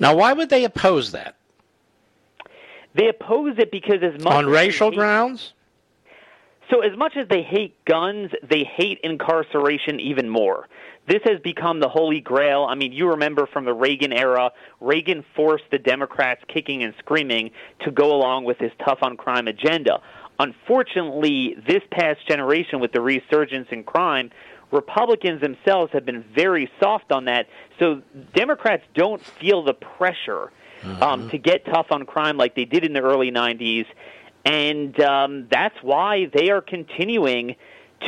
Now, why would they oppose that? They oppose it because as much On as racial hate- grounds? So as much as they hate guns, they hate incarceration even more. This has become the holy grail. I mean, you remember from the Reagan era, Reagan forced the Democrats kicking and screaming to go along with his tough on crime agenda. Unfortunately, this past generation with the resurgence in crime, Republicans themselves have been very soft on that. So Democrats don't feel the pressure um, to get tough on crime like they did in the early 90s. And um, that's why they are continuing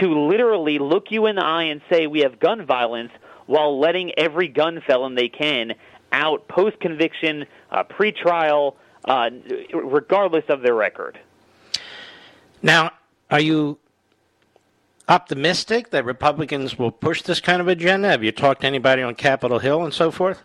to literally look you in the eye and say, we have gun violence, while letting every gun felon they can out post conviction, uh, pre trial, uh, regardless of their record. Now, are you optimistic that Republicans will push this kind of agenda? Have you talked to anybody on Capitol Hill and so forth?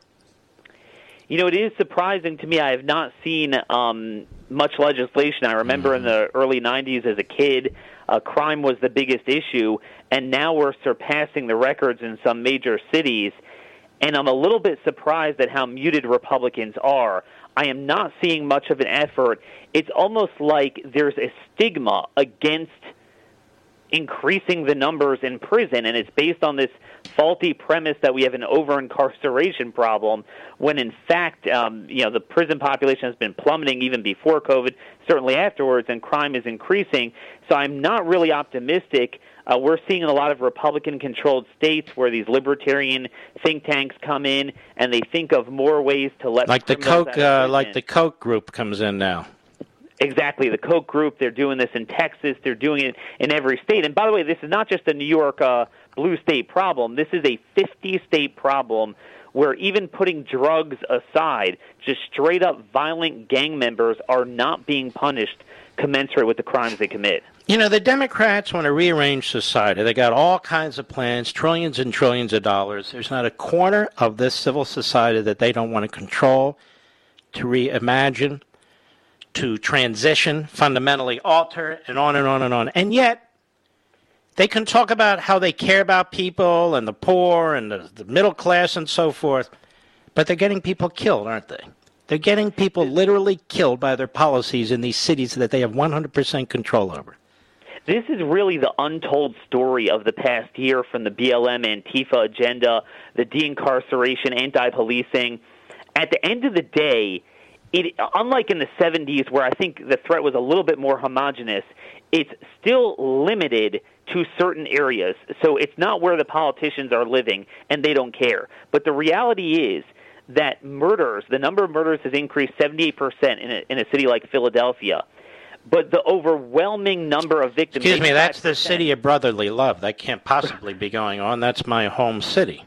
You know, it is surprising to me. I have not seen um, much legislation. I remember in the early 90s as a kid, uh, crime was the biggest issue, and now we're surpassing the records in some major cities. And I'm a little bit surprised at how muted Republicans are. I am not seeing much of an effort. It's almost like there's a stigma against increasing the numbers in prison, and it's based on this faulty premise that we have an over incarceration problem. When in fact, um, you know, the prison population has been plummeting even before COVID, certainly afterwards, and crime is increasing. So I'm not really optimistic. Uh, we're seeing in a lot of Republican-controlled states where these libertarian think tanks come in and they think of more ways to let Like the Koch, uh, like the Koch group comes in now. Exactly. The Koch group, they're doing this in Texas. They're doing it in every state. And by the way, this is not just a New York uh, blue state problem. This is a 50 state problem where even putting drugs aside, just straight up violent gang members are not being punished commensurate with the crimes they commit. You know, the Democrats want to rearrange society. They got all kinds of plans, trillions and trillions of dollars. There's not a corner of this civil society that they don't want to control, to reimagine, to transition, fundamentally alter, and on and on and on. And yet, they can talk about how they care about people and the poor and the, the middle class and so forth, but they're getting people killed, aren't they? They're getting people literally killed by their policies in these cities that they have 100% control over. This is really the untold story of the past year from the BLM Antifa agenda, the de-incarceration, anti-policing. At the end of the day, it unlike in the 70s where I think the threat was a little bit more homogenous, it's still limited to certain areas. So it's not where the politicians are living and they don't care. But the reality is that murders, the number of murders has increased 78% in a, in a city like Philadelphia. But the overwhelming number of victims. Excuse me, that's the city of brotherly love. That can't possibly be going on. That's my home city.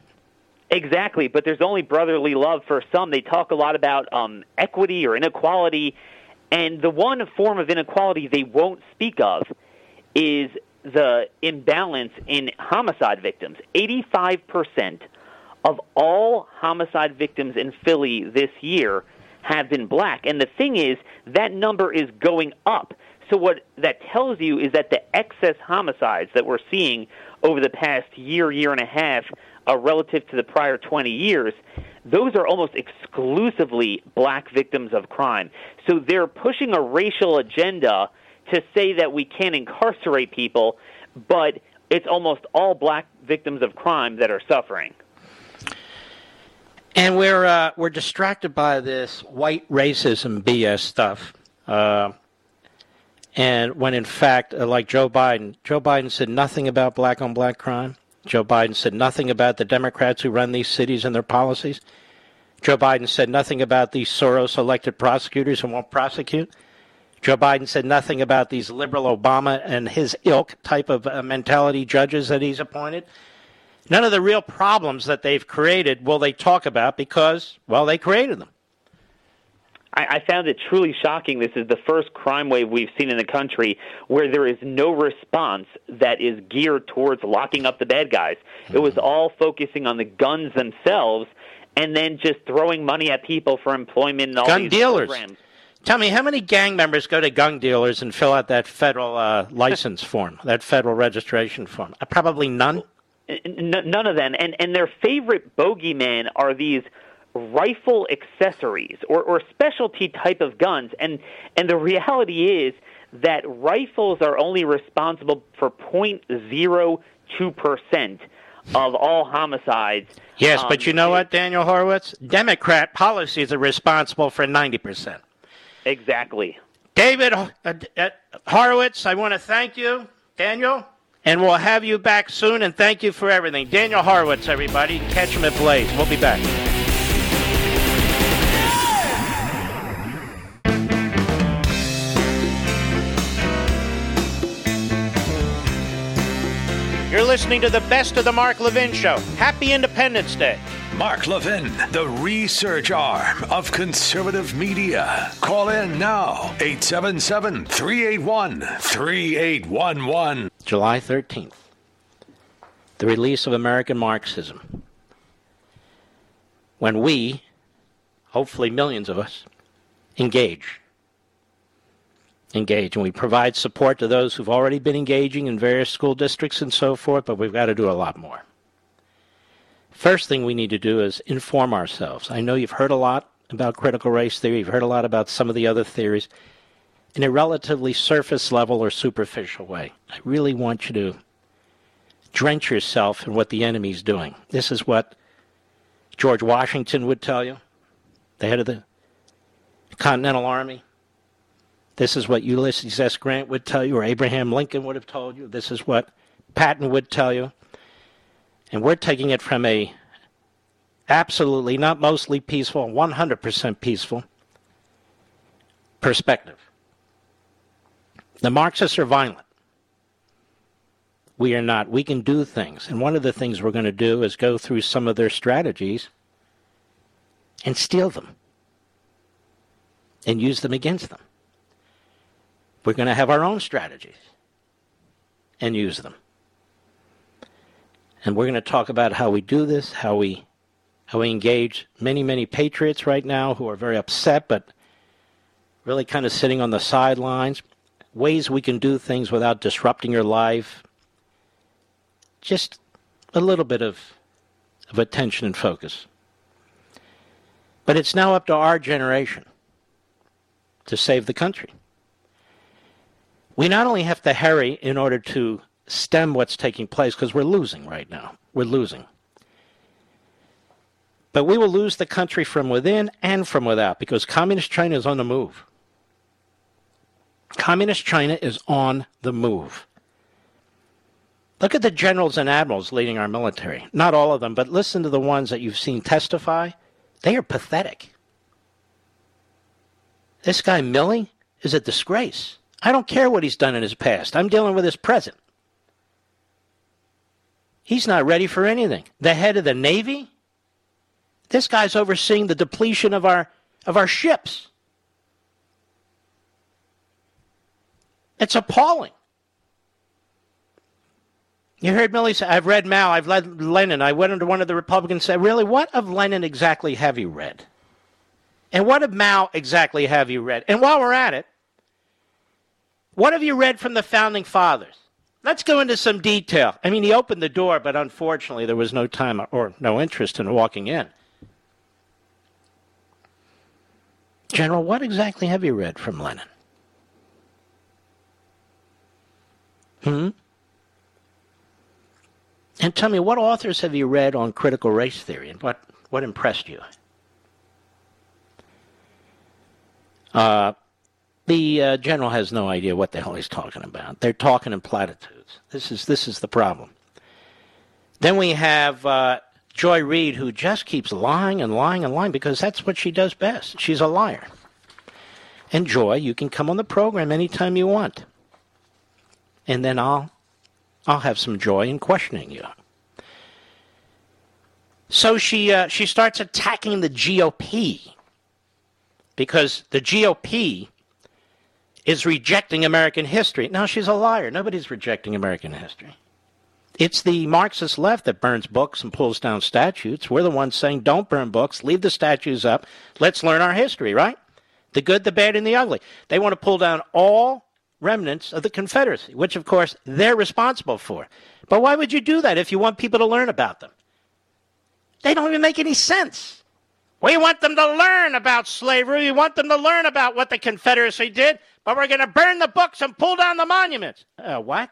Exactly, but there's only brotherly love for some. They talk a lot about um, equity or inequality, and the one form of inequality they won't speak of is the imbalance in homicide victims. 85% of all homicide victims in Philly this year have been black. And the thing is, that number is going up. So, what that tells you is that the excess homicides that we're seeing over the past year, year and a half, uh, relative to the prior 20 years, those are almost exclusively black victims of crime. So, they're pushing a racial agenda to say that we can't incarcerate people, but it's almost all black victims of crime that are suffering. And we're uh, we're distracted by this white racism BS stuff. Uh, and when in fact, uh, like Joe Biden, Joe Biden said nothing about black on black crime. Joe Biden said nothing about the Democrats who run these cities and their policies. Joe Biden said nothing about these Soros elected prosecutors who won't prosecute. Joe Biden said nothing about these liberal Obama and his ilk type of uh, mentality judges that he's appointed. None of the real problems that they've created will they talk about because, well, they created them. I, I found it truly shocking. This is the first crime wave we've seen in the country where there is no response that is geared towards locking up the bad guys. It was all focusing on the guns themselves and then just throwing money at people for employment and all Gun these dealers. programs. Tell me, how many gang members go to gun dealers and fill out that federal uh, license form, that federal registration form? Uh, probably none. N- none of them, and and their favorite bogeyman are these rifle accessories or, or specialty type of guns, and and the reality is that rifles are only responsible for 0.02 percent of all homicides. Yes, Um, but you know what, Daniel Horowitz? Democrat policies are responsible for 90%. Exactly. David uh, uh, Horowitz, I want to thank you, Daniel, and we'll have you back soon, and thank you for everything. Daniel Horowitz, everybody. Catch him at Blaze. We'll be back. You're listening to the best of the Mark Levin Show. Happy Independence Day. Mark Levin, the research arm of conservative media. Call in now, 877 381 3811. July 13th. The release of American Marxism. When we, hopefully millions of us, engage. Engage. And we provide support to those who've already been engaging in various school districts and so forth, but we've got to do a lot more. First thing we need to do is inform ourselves. I know you've heard a lot about critical race theory, you've heard a lot about some of the other theories in a relatively surface level or superficial way. I really want you to drench yourself in what the enemy's doing. This is what George Washington would tell you, the head of the Continental Army. This is what Ulysses S. Grant would tell you, or Abraham Lincoln would have told you. This is what Patton would tell you. And we're taking it from a absolutely not mostly peaceful, 100% peaceful perspective. The Marxists are violent. We are not. We can do things. And one of the things we're going to do is go through some of their strategies and steal them and use them against them. We're going to have our own strategies and use them. And we're going to talk about how we do this, how we how we engage many, many patriots right now who are very upset but really kind of sitting on the sidelines, ways we can do things without disrupting your life. Just a little bit of of attention and focus. But it's now up to our generation to save the country. We not only have to hurry in order to stem what's taking place, because we're losing right now. We're losing. But we will lose the country from within and from without because Communist China is on the move. Communist China is on the move. Look at the generals and admirals leading our military. Not all of them, but listen to the ones that you've seen testify. They are pathetic. This guy, Milley, is a disgrace. I don't care what he's done in his past. I'm dealing with his present. He's not ready for anything. The head of the Navy? This guy's overseeing the depletion of our of our ships. It's appalling. You heard Milley say, I've read Mao, I've read Lenin. I went into one of the Republicans and said, Really, what of Lenin exactly have you read? And what of Mao exactly have you read? And while we're at it, what have you read from the founding fathers? Let's go into some detail. I mean, he opened the door, but unfortunately, there was no time or no interest in walking in. General, what exactly have you read from Lenin? Hmm? And tell me, what authors have you read on critical race theory and what, what impressed you? Uh, the uh, general has no idea what the hell he's talking about. They're talking in platitudes. This is this is the problem. Then we have uh, Joy Reid, who just keeps lying and lying and lying because that's what she does best. She's a liar. And Joy, you can come on the program anytime you want, and then I'll I'll have some joy in questioning you. So she uh, she starts attacking the GOP because the GOP is rejecting American history. Now, she's a liar. Nobody's rejecting American history. It's the Marxist left that burns books and pulls down statues. We're the ones saying, don't burn books, leave the statues up, let's learn our history, right? the good, the bad, and the ugly. They want to pull down all remnants of the Confederacy, which, of course, they're responsible for. But why would you do that if you want people to learn about them? They don't even make any sense. We want them to learn about slavery. We want them to learn about what the Confederacy did, but we're going to burn the books and pull down the monuments. Uh, what?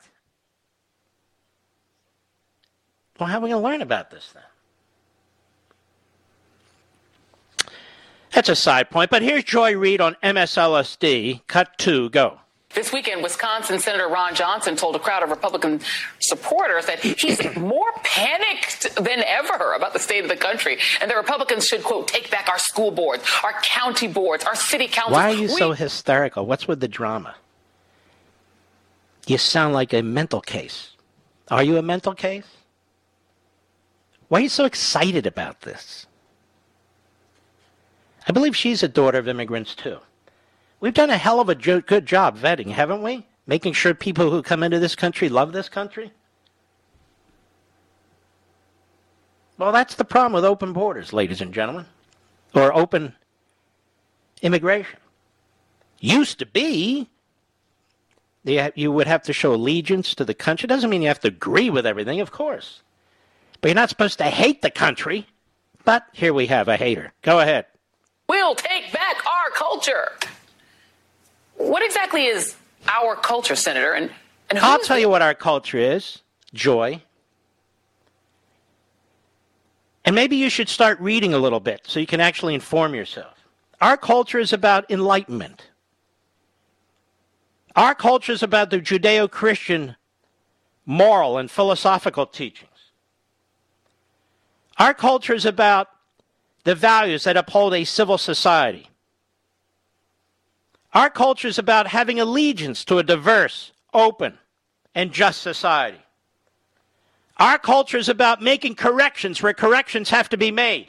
Well, how are we going to learn about this then? That's a side point, but here's Joy Reid on MSLSD. Cut two, go. This weekend, Wisconsin Senator Ron Johnson told a crowd of Republican supporters that he's more panicked than ever about the state of the country and that Republicans should, quote, take back our school boards, our county boards, our city councils. Why are you We- so hysterical? What's with the drama? You sound like a mental case. Are you a mental case? Why are you so excited about this? I believe she's a daughter of immigrants, too. We've done a hell of a jo- good job vetting, haven't we? Making sure people who come into this country love this country. Well, that's the problem with open borders, ladies and gentlemen, or open immigration. Used to be, you would have to show allegiance to the country. Doesn't mean you have to agree with everything, of course. But you're not supposed to hate the country. But here we have a hater. Go ahead. We'll take back our culture. What exactly is our culture, Senator? And, and I'll tell you what our culture is joy. And maybe you should start reading a little bit so you can actually inform yourself. Our culture is about enlightenment. Our culture is about the Judeo Christian moral and philosophical teachings. Our culture is about the values that uphold a civil society. Our culture is about having allegiance to a diverse, open, and just society. Our culture is about making corrections where corrections have to be made,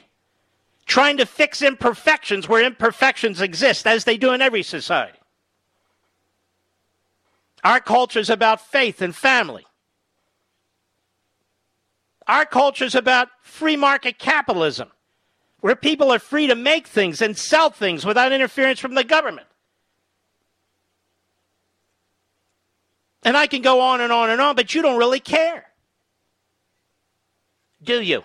trying to fix imperfections where imperfections exist, as they do in every society. Our culture is about faith and family. Our culture is about free market capitalism, where people are free to make things and sell things without interference from the government. And I can go on and on and on, but you don't really care. Do you?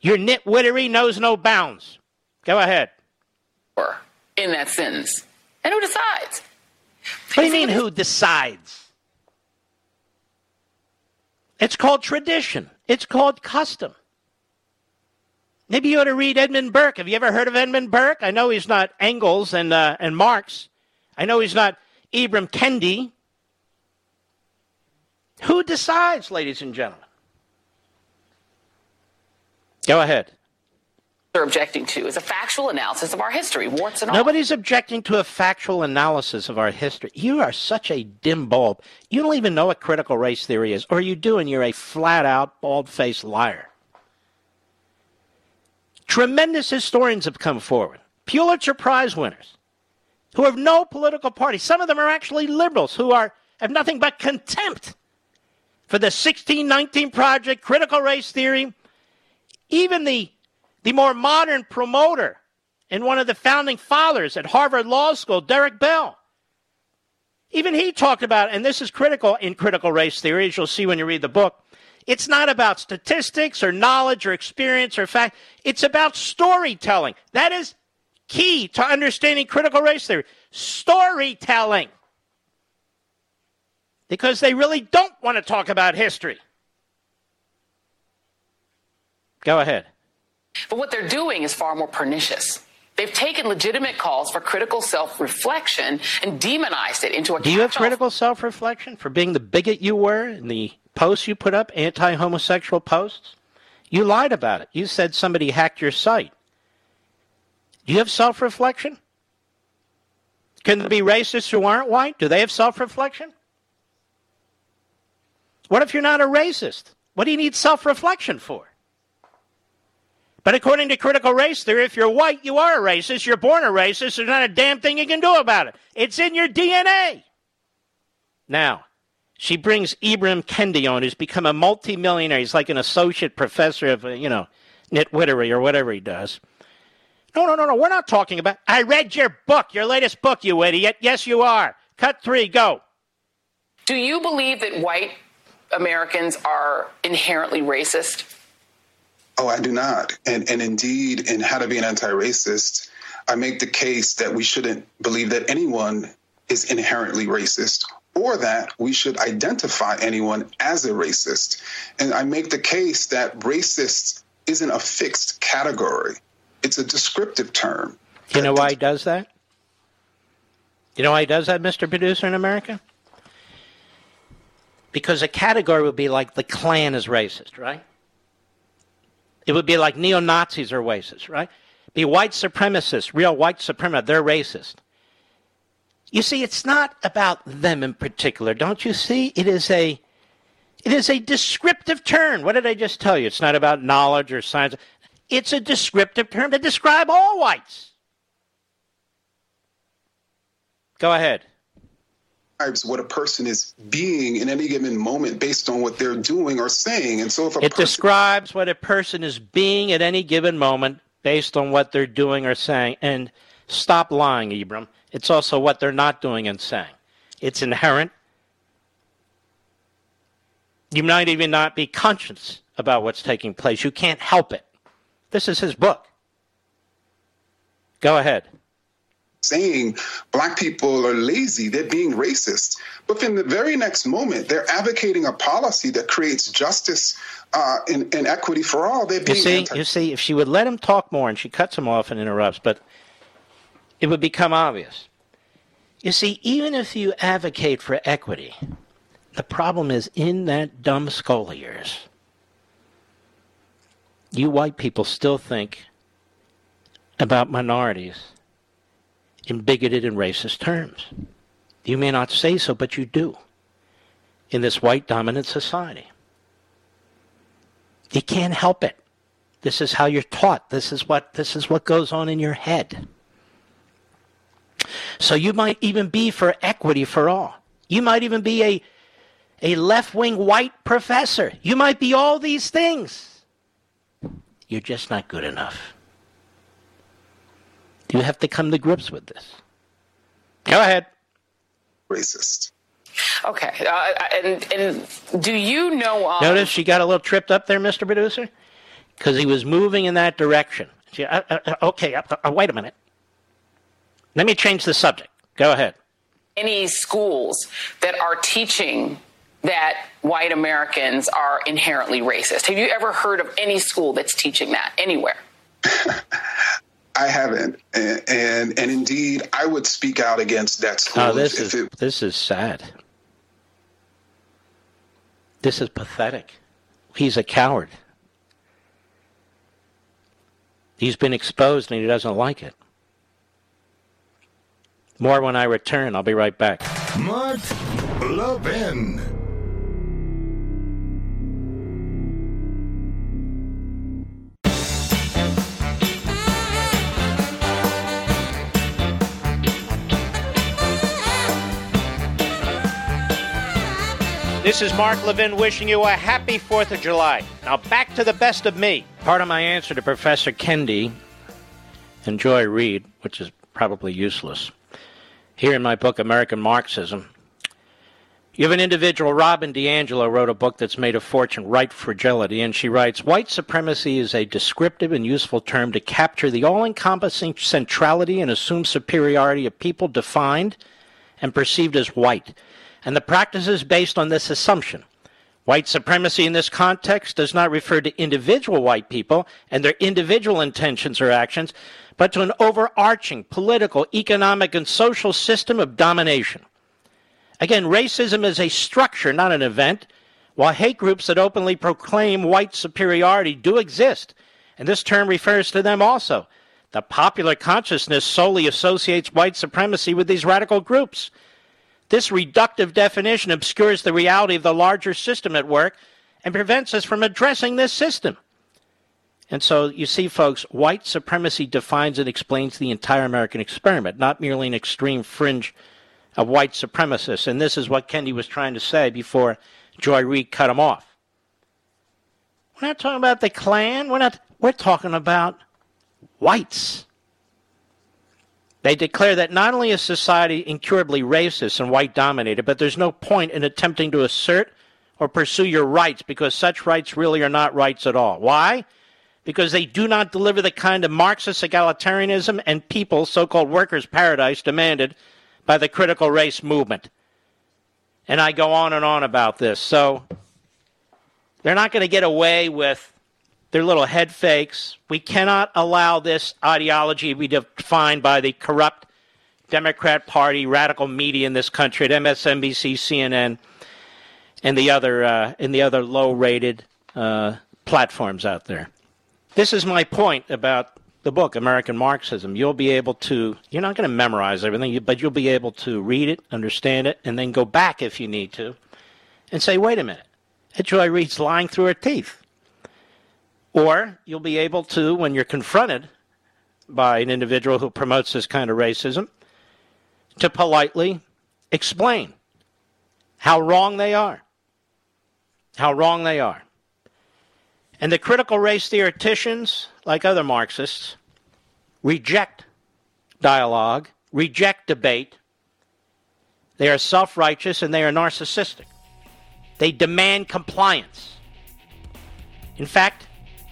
Your nitwittery knows no bounds. Go ahead. in that sentence? And who decides? What do you mean, who decides? It's called tradition. It's called custom. Maybe you ought to read Edmund Burke. Have you ever heard of Edmund Burke? I know he's not Engels and, uh, and Marx. I know he's not Ibram Kendi. Who decides, ladies and gentlemen? Go ahead. They're objecting to is a factual analysis of our history, warts and all. Nobody's objecting to a factual analysis of our history. You are such a dim bulb. You don't even know what critical race theory is, or you do, and you're a flat out, bald faced liar. Tremendous historians have come forward, Pulitzer Prize winners, who have no political party. Some of them are actually liberals who are have nothing but contempt for the 1619 Project, critical race theory, even the the more modern promoter and one of the founding fathers at Harvard Law School, Derek Bell. Even he talked about, and this is critical in critical race theory, as you'll see when you read the book. It's not about statistics or knowledge or experience or fact. It's about storytelling. That is key to understanding critical race theory. Storytelling. Because they really don't want to talk about history. Go ahead. But what they're doing is far more pernicious. They've taken legitimate calls for critical self reflection and demonized it into a Do you have critical self reflection for being the bigot you were in the posts you put up, anti homosexual posts? You lied about it. You said somebody hacked your site. Do you have self reflection? Can there be racists who aren't white? Do they have self reflection? What if you're not a racist? What do you need self reflection for? But according to critical race theory, if you're white, you are a racist. You're born a racist. There's not a damn thing you can do about it. It's in your DNA. Now, she brings Ibram Kendi on, who's become a multimillionaire. He's like an associate professor of, uh, you know, nitwittery or whatever he does. No, no, no, no. We're not talking about. I read your book, your latest book, you idiot. Yes, you are. Cut three, go. Do you believe that white Americans are inherently racist? Oh, I do not. And and indeed, in How to Be an Anti-Racist, I make the case that we shouldn't believe that anyone is inherently racist or that we should identify anyone as a racist. And I make the case that racist isn't a fixed category. It's a descriptive term. You know why he does that? You know why he does that, Mr. Producer in America? Because a category would be like the Klan is racist, right? It would be like neo Nazis are racist, right? Be white supremacists, real white supremacists, they're racist. You see, it's not about them in particular, don't you see? It is a it is a descriptive term. What did I just tell you? It's not about knowledge or science. It's a descriptive term to describe all whites. Go ahead. Describes what a person is being in any given moment based on what they're doing or saying. And so if a It person describes what a person is being at any given moment based on what they're doing or saying. And stop lying, Ibram. It's also what they're not doing and saying. It's inherent. You might even not be conscious about what's taking place. You can't help it. This is his book. Go ahead. Saying black people are lazy, they're being racist. But in the very next moment, they're advocating a policy that creates justice uh, and, and equity for all. They're being You see, anti- you see, if she would let him talk more, and she cuts him off and interrupts, but it would become obvious. You see, even if you advocate for equity, the problem is in that dumb skull of yours. You white people still think about minorities in bigoted and racist terms. You may not say so, but you do in this white dominant society. You can't help it. This is how you're taught. This is what this is what goes on in your head. So you might even be for equity for all. You might even be a a left-wing white professor. You might be all these things. You're just not good enough. You have to come to grips with this. Go ahead. Racist. Okay. Uh, and, and do you know? Um, Notice she got a little tripped up there, Mr. Producer, because he was moving in that direction. She, uh, uh, uh, okay, uh, uh, wait a minute. Let me change the subject. Go ahead. any schools that are teaching that white Americans are inherently racist? Have you ever heard of any school that's teaching that anywhere? I haven't, and, and and indeed, I would speak out against that school Oh, this if is it this is sad. This is pathetic. He's a coward. He's been exposed and he doesn't like it. More when I return. I'll be right back. Mark Levin. This is Mark Levin wishing you a happy 4th of July. Now back to the best of me. Part of my answer to Professor Kendi and Joy Reid, which is probably useless, here in my book, American Marxism, you have an individual, Robin DiAngelo, wrote a book that's made a fortune, White Fragility, and she writes White supremacy is a descriptive and useful term to capture the all encompassing centrality and assumed superiority of people defined and perceived as white, and the practice is based on this assumption. White supremacy in this context does not refer to individual white people and their individual intentions or actions, but to an overarching political, economic, and social system of domination. Again, racism is a structure, not an event, while hate groups that openly proclaim white superiority do exist, and this term refers to them also. The popular consciousness solely associates white supremacy with these radical groups. This reductive definition obscures the reality of the larger system at work and prevents us from addressing this system. And so you see, folks, white supremacy defines and explains the entire American experiment, not merely an extreme fringe of white supremacists. And this is what Kendi was trying to say before Joy Reid cut him off. We're not talking about the Klan. We're not. We're talking about whites. They declare that not only is society incurably racist and white dominated, but there's no point in attempting to assert or pursue your rights because such rights really are not rights at all. Why? Because they do not deliver the kind of Marxist egalitarianism and people, so called workers' paradise, demanded by the critical race movement. And I go on and on about this. So they're not going to get away with their little head fakes. We cannot allow this ideology to be defined by the corrupt Democrat Party, radical media in this country at MSNBC, CNN, and the other uh, and the other low-rated uh, platforms out there. This is my point about the book American Marxism. You'll be able to. You're not going to memorize everything, but you'll be able to read it, understand it, and then go back if you need to, and say, "Wait a minute, that Joy Reid's lying through her teeth." Or you'll be able to, when you're confronted by an individual who promotes this kind of racism, to politely explain how wrong they are. How wrong they are. And the critical race theoreticians, like other Marxists, reject dialogue, reject debate. They are self righteous and they are narcissistic. They demand compliance. In fact,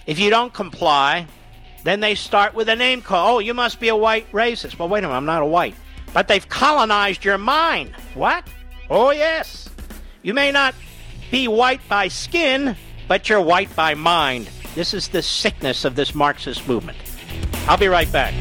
if you don't comply, then they start with a name call. Oh, you must be a white racist. Well, wait a minute, I'm not a white. But they've colonized your mind. What? Oh, yes. You may not be white by skin, but you're white by mind. This is the sickness of this Marxist movement. I'll be right back.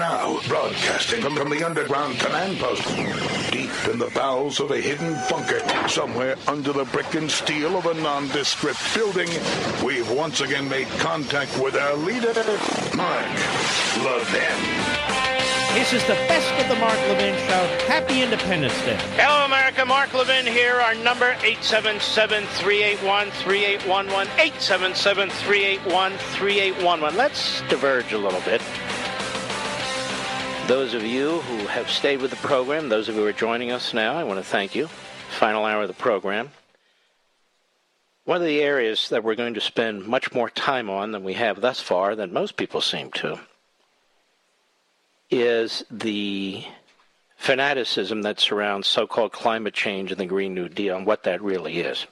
Now, broadcasting from, from the underground command post, deep in the bowels of a hidden bunker, somewhere under the brick and steel of a nondescript building, we've once again made contact with our leader, Mark Levin. This is the best of the Mark Levin Show. Happy Independence Day. Hello, America. Mark Levin here. Our number, 877-381-3811. 877-381-3811. Let's diverge a little bit. Those of you who have stayed with the program, those of you who are joining us now, I want to thank you. Final hour of the program. One of the areas that we're going to spend much more time on than we have thus far, than most people seem to, is the fanaticism that surrounds so called climate change and the Green New Deal and what that really is.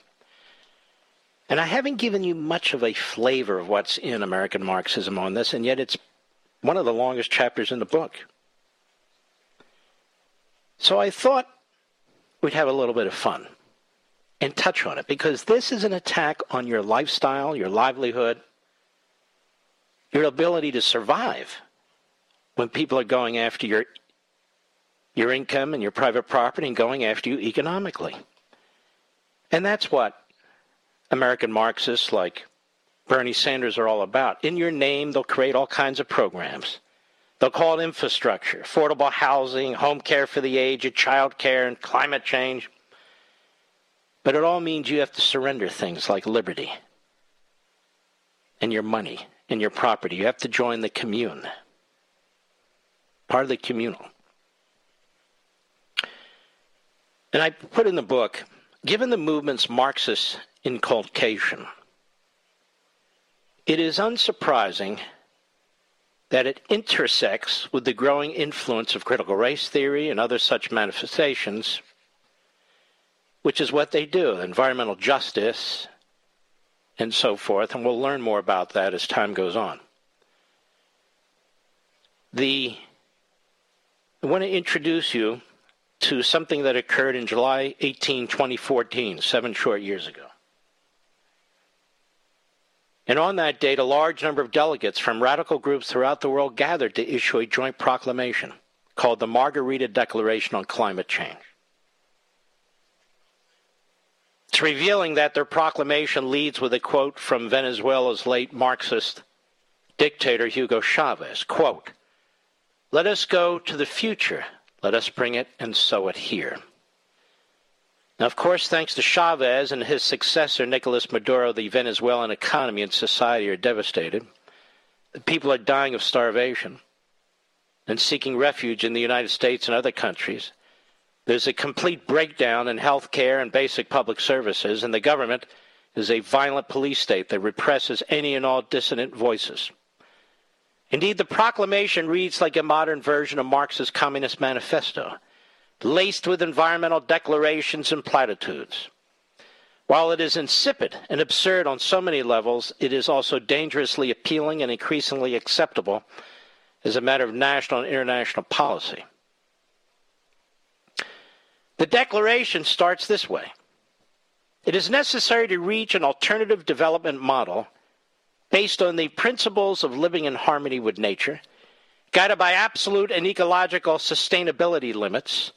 And I haven't given you much of a flavor of what's in American Marxism on this, and yet it's one of the longest chapters in the book. So I thought we'd have a little bit of fun and touch on it because this is an attack on your lifestyle, your livelihood, your ability to survive when people are going after your your income and your private property and going after you economically. And that's what American Marxists like Bernie Sanders are all about. In your name, they'll create all kinds of programs. They'll call it infrastructure, affordable housing, home care for the aged, child care, and climate change. But it all means you have to surrender things like liberty and your money and your property. You have to join the commune part of the communal. And I put in the book, given the movement's Marxist inculcation, it is unsurprising that it intersects with the growing influence of critical race theory and other such manifestations, which is what they do environmental justice and so forth. And we'll learn more about that as time goes on. The I want to introduce you to something that occurred in July 18, 2014, seven short years ago. And on that date, a large number of delegates from radical groups throughout the world gathered to issue a joint proclamation called the Margarita Declaration on Climate Change. It's revealing that their proclamation leads with a quote from Venezuela's late Marxist dictator Hugo Chavez, quote, let us go to the future. Let us bring it and sow it here. Now, of course, thanks to Chavez and his successor, Nicolas Maduro, the Venezuelan economy and society are devastated. People are dying of starvation and seeking refuge in the United States and other countries There's a complete breakdown in health care and basic public services, and the government is a violent police state that represses any and all dissident voices. Indeed, the proclamation reads like a modern version of Marx's Communist Manifesto, laced with environmental declarations and platitudes. While it is insipid and absurd on so many levels, it is also dangerously appealing and increasingly acceptable as a matter of national and international policy. The declaration starts this way It is necessary to reach an alternative development model based on the principles of living in harmony with nature, guided by absolute and ecological sustainability limits,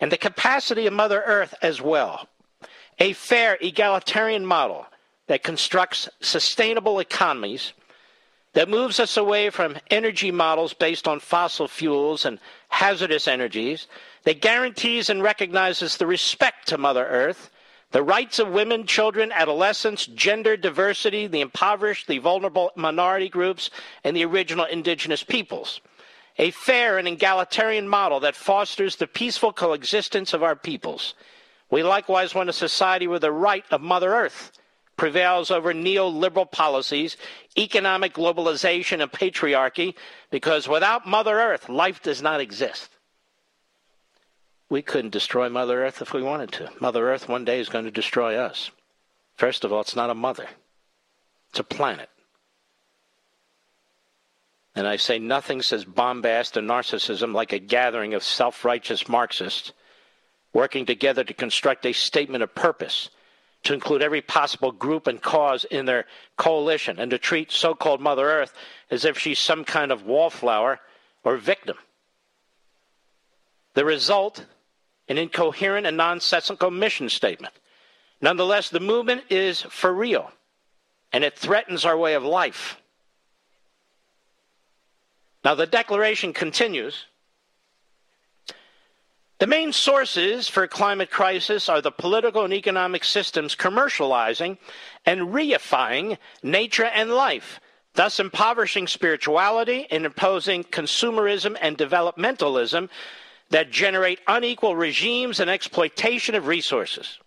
and the capacity of Mother Earth as well. A fair egalitarian model that constructs sustainable economies that moves us away from energy models based on fossil fuels and hazardous energies, that guarantees and recognizes the respect to Mother Earth, the rights of women, children, adolescents, gender diversity, the impoverished, the vulnerable minority groups, and the original indigenous peoples. A fair and egalitarian model that fosters the peaceful coexistence of our peoples. We likewise want a society where the right of Mother Earth prevails over neoliberal policies, economic globalization, and patriarchy, because without Mother Earth, life does not exist. We couldn't destroy Mother Earth if we wanted to. Mother Earth one day is going to destroy us. First of all, it's not a mother, it's a planet. And I say nothing says bombast and narcissism like a gathering of self righteous Marxists working together to construct a statement of purpose to include every possible group and cause in their coalition and to treat so called Mother Earth as if she's some kind of wallflower or victim. The result an incoherent and nonsensical mission statement. Nonetheless, the movement is for real, and it threatens our way of life. Now, the declaration continues. The main sources for climate crisis are the political and economic systems commercializing and reifying nature and life, thus impoverishing spirituality and imposing consumerism and developmentalism that generate unequal regimes and exploitation of resources.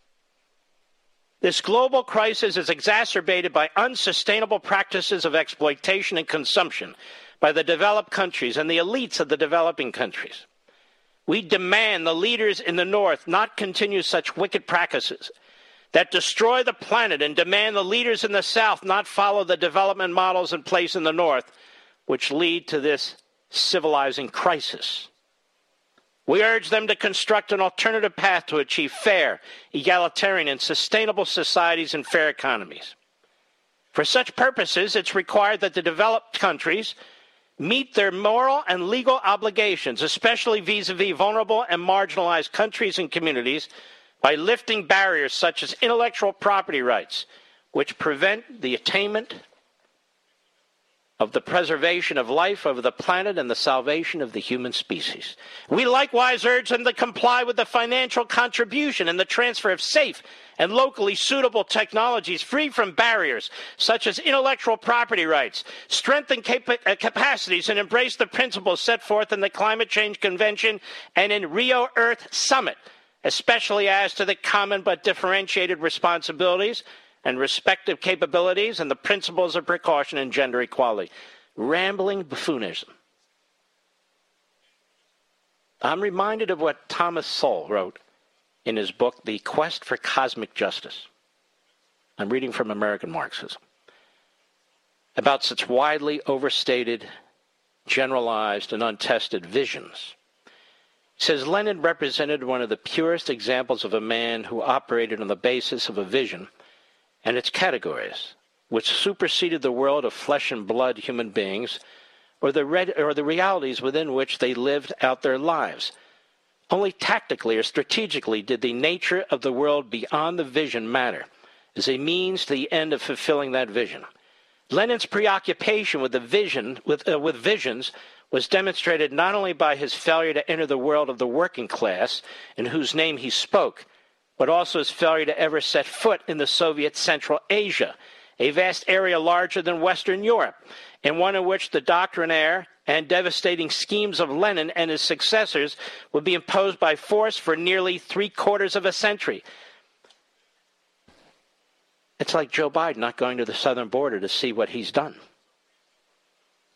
This global crisis is exacerbated by unsustainable practices of exploitation and consumption by the developed countries and the elites of the developing countries. We demand the leaders in the North not continue such wicked practices that destroy the planet and demand the leaders in the South not follow the development models in place in the North, which lead to this civilizing crisis. We urge them to construct an alternative path to achieve fair, egalitarian, and sustainable societies and fair economies. For such purposes, it's required that the developed countries meet their moral and legal obligations, especially vis a vis vulnerable and marginalized countries and communities, by lifting barriers such as intellectual property rights, which prevent the attainment of the preservation of life over the planet and the salvation of the human species. We likewise urge them to comply with the financial contribution and the transfer of safe and locally suitable technologies free from barriers such as intellectual property rights, strengthen cap- uh, capacities, and embrace the principles set forth in the Climate Change Convention and in Rio Earth Summit, especially as to the common but differentiated responsibilities and respective capabilities and the principles of precaution and gender equality. Rambling buffoonism. I'm reminded of what Thomas Sowell wrote in his book, The Quest for Cosmic Justice. I'm reading from American Marxism. About such widely overstated, generalized, and untested visions. He says Lenin represented one of the purest examples of a man who operated on the basis of a vision and its categories, which superseded the world of flesh and blood human beings or the, red, or the realities within which they lived out their lives. Only tactically or strategically did the nature of the world beyond the vision matter as a means to the end of fulfilling that vision. Lenin's preoccupation with the vision with, uh, with visions was demonstrated not only by his failure to enter the world of the working class in whose name he spoke, but also his failure to ever set foot in the Soviet Central Asia a vast area larger than Western Europe, and one in which the doctrinaire and devastating schemes of Lenin and his successors would be imposed by force for nearly three quarters of a century. It's like Joe Biden not going to the southern border to see what he's done.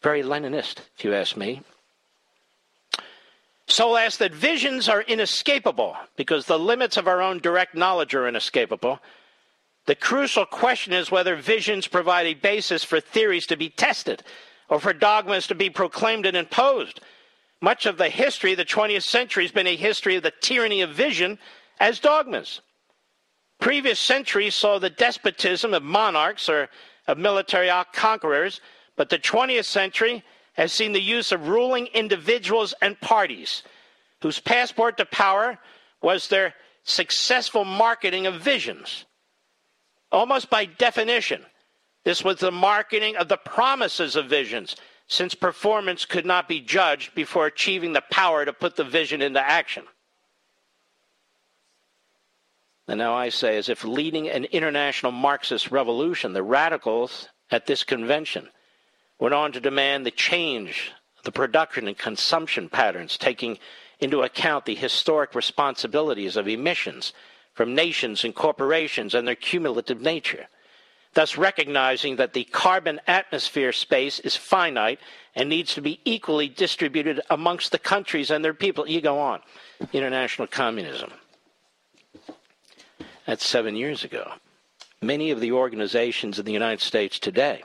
Very Leninist, if you ask me. So last that visions are inescapable because the limits of our own direct knowledge are inescapable. The crucial question is whether visions provide a basis for theories to be tested or for dogmas to be proclaimed and imposed. Much of the history of the 20th century has been a history of the tyranny of vision as dogmas. Previous centuries saw the despotism of monarchs or of military conquerors, but the 20th century has seen the use of ruling individuals and parties whose passport to power was their successful marketing of visions. Almost by definition, this was the marketing of the promises of visions, since performance could not be judged before achieving the power to put the vision into action. And now I say, as if leading an international Marxist revolution, the radicals at this convention went on to demand the change the production and consumption patterns, taking into account the historic responsibilities of emissions from nations and corporations and their cumulative nature, thus recognizing that the carbon atmosphere space is finite and needs to be equally distributed amongst the countries and their people. You go on. International communism. That's seven years ago. Many of the organizations in the United States today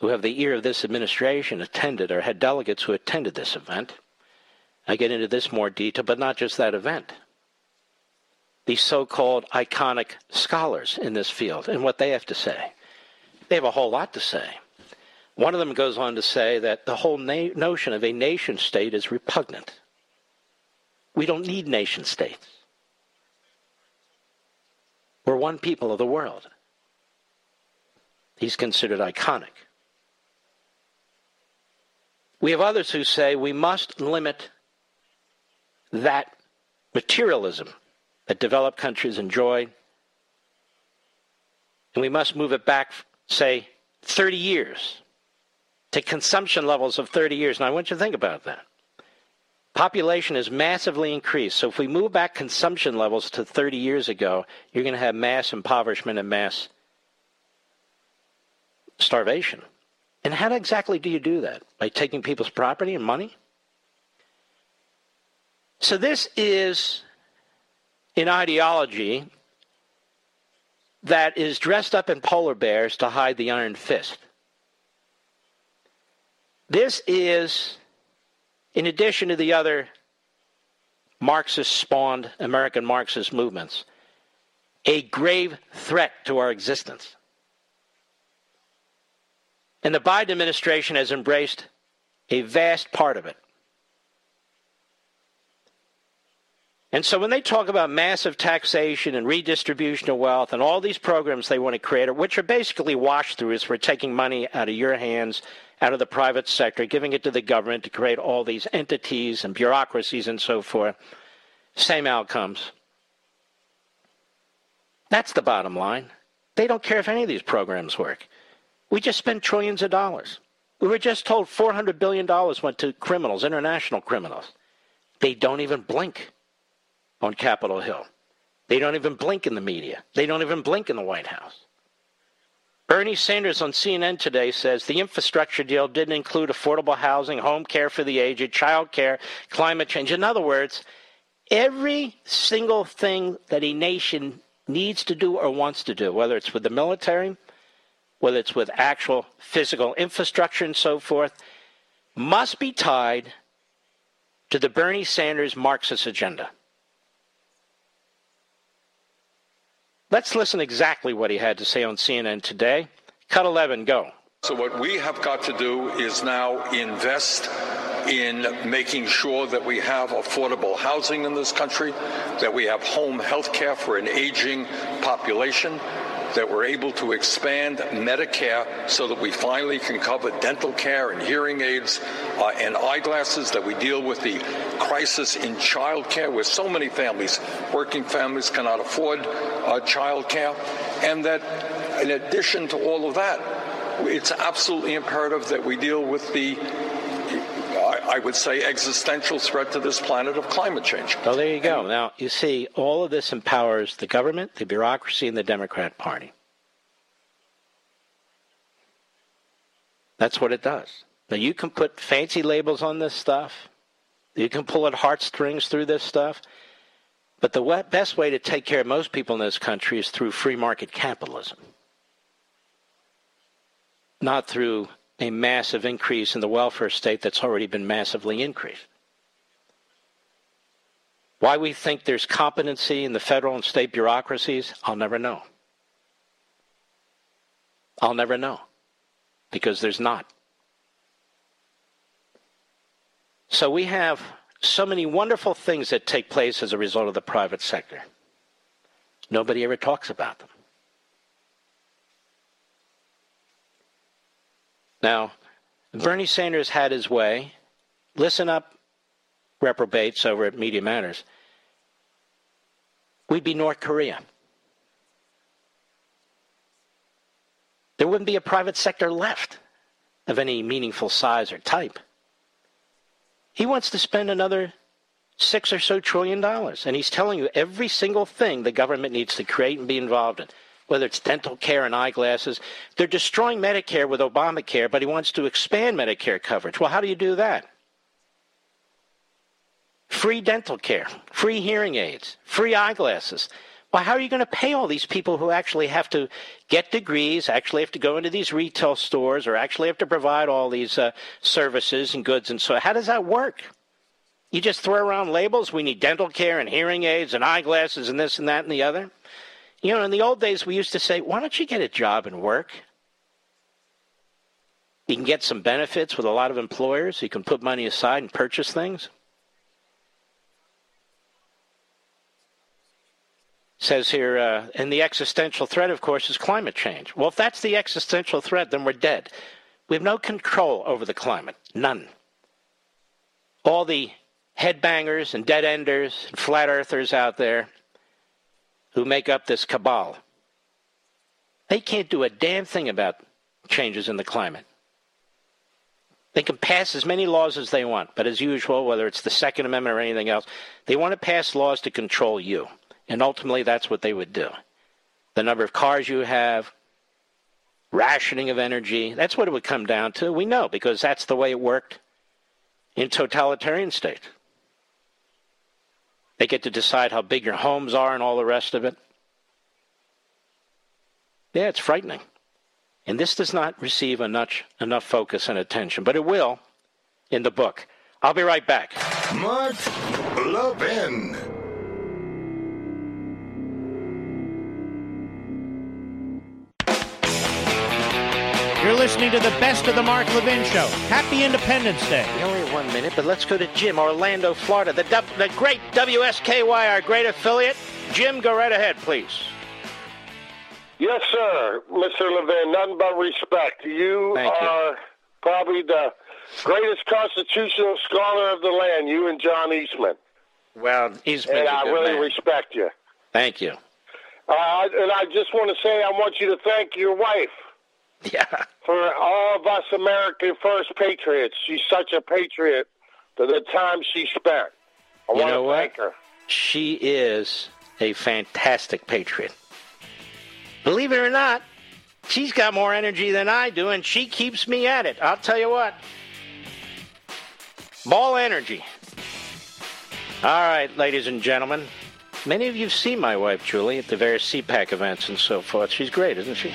who have the ear of this administration attended or had delegates who attended this event. I get into this more detail, but not just that event. These so called iconic scholars in this field and what they have to say. They have a whole lot to say. One of them goes on to say that the whole na- notion of a nation state is repugnant. We don't need nation states. We're one people of the world. He's considered iconic. We have others who say we must limit that materialism that developed countries enjoy, and we must move it back, say, 30 years to consumption levels of 30 years. Now, I want you to think about that. Population has massively increased. So if we move back consumption levels to 30 years ago, you're going to have mass impoverishment and mass starvation. And how exactly do you do that? By taking people's property and money? So this is an ideology that is dressed up in polar bears to hide the iron fist. This is in addition to the other Marxist spawned American Marxist movements, a grave threat to our existence. And the Biden administration has embraced a vast part of it. And so when they talk about massive taxation and redistribution of wealth and all these programs they want to create, which are basically wash throughs for taking money out of your hands out of the private sector, giving it to the government to create all these entities and bureaucracies and so forth. Same outcomes. That's the bottom line. They don't care if any of these programs work. We just spent trillions of dollars. We were just told $400 billion went to criminals, international criminals. They don't even blink on Capitol Hill. They don't even blink in the media. They don't even blink in the White House. Bernie Sanders on CNN today says the infrastructure deal didn't include affordable housing, home care for the aged, child care, climate change. In other words, every single thing that a nation needs to do or wants to do, whether it's with the military, whether it's with actual physical infrastructure and so forth, must be tied to the Bernie Sanders Marxist agenda. Let's listen exactly what he had to say on CNN today. Cut 11, go. So, what we have got to do is now invest in making sure that we have affordable housing in this country, that we have home health care for an aging population, that we're able to expand Medicare so that we finally can cover dental care and hearing aids uh, and eyeglasses, that we deal with the crisis in child care where so many families, working families, cannot afford uh, child care, and that in addition to all of that, it's absolutely imperative that we deal with the I would say, existential threat to this planet of climate change. Well, there you go. Now, you see, all of this empowers the government, the bureaucracy, and the Democrat Party. That's what it does. Now, you can put fancy labels on this stuff, you can pull at heartstrings through this stuff, but the best way to take care of most people in this country is through free market capitalism, not through a massive increase in the welfare state that's already been massively increased. Why we think there's competency in the federal and state bureaucracies, I'll never know. I'll never know because there's not. So we have so many wonderful things that take place as a result of the private sector. Nobody ever talks about them. Now, Bernie Sanders had his way. Listen up, reprobates over at Media Matters. We'd be North Korea. There wouldn't be a private sector left of any meaningful size or type. He wants to spend another six or so trillion dollars, and he's telling you every single thing the government needs to create and be involved in whether it's dental care and eyeglasses. They're destroying Medicare with Obamacare, but he wants to expand Medicare coverage. Well, how do you do that? Free dental care, free hearing aids, free eyeglasses. Well, how are you going to pay all these people who actually have to get degrees, actually have to go into these retail stores, or actually have to provide all these uh, services and goods and so? How does that work? You just throw around labels. We need dental care and hearing aids and eyeglasses and this and that and the other. You know, in the old days, we used to say, why don't you get a job and work? You can get some benefits with a lot of employers. You can put money aside and purchase things. Says here, uh, and the existential threat, of course, is climate change. Well, if that's the existential threat, then we're dead. We have no control over the climate. None. All the headbangers and dead enders and flat earthers out there who make up this cabal. They can't do a damn thing about changes in the climate. They can pass as many laws as they want, but as usual, whether it's the Second Amendment or anything else, they want to pass laws to control you. And ultimately, that's what they would do. The number of cars you have, rationing of energy, that's what it would come down to. We know because that's the way it worked in totalitarian states. They get to decide how big your homes are and all the rest of it. Yeah, it's frightening. And this does not receive enough, enough focus and attention, but it will in the book. I'll be right back. Mark Levin. You're listening to the best of the Mark Levin Show. Happy Independence Day. We only have one minute, but let's go to Jim, Orlando, Florida, the, the great WSKY, our great affiliate. Jim, go right ahead, please. Yes, sir, Mr. Levin. Nothing but respect. You Thank you. are probably the greatest constitutional scholar of the land. You and John Eastman. Well, Eastman. and I really man. respect you. Thank you. Uh, and I just want to say I want you to thank your wife. Yeah. For all of us American First patriots. She's such a patriot for the time she spent. I You want know to what? thank her. She is a fantastic patriot. Believe it or not, she's got more energy than I do, and she keeps me at it. I'll tell you what. Ball energy. All right, ladies and gentlemen. Many of you have seen my wife, Julie, at the various CPAC events and so forth. She's great, isn't she?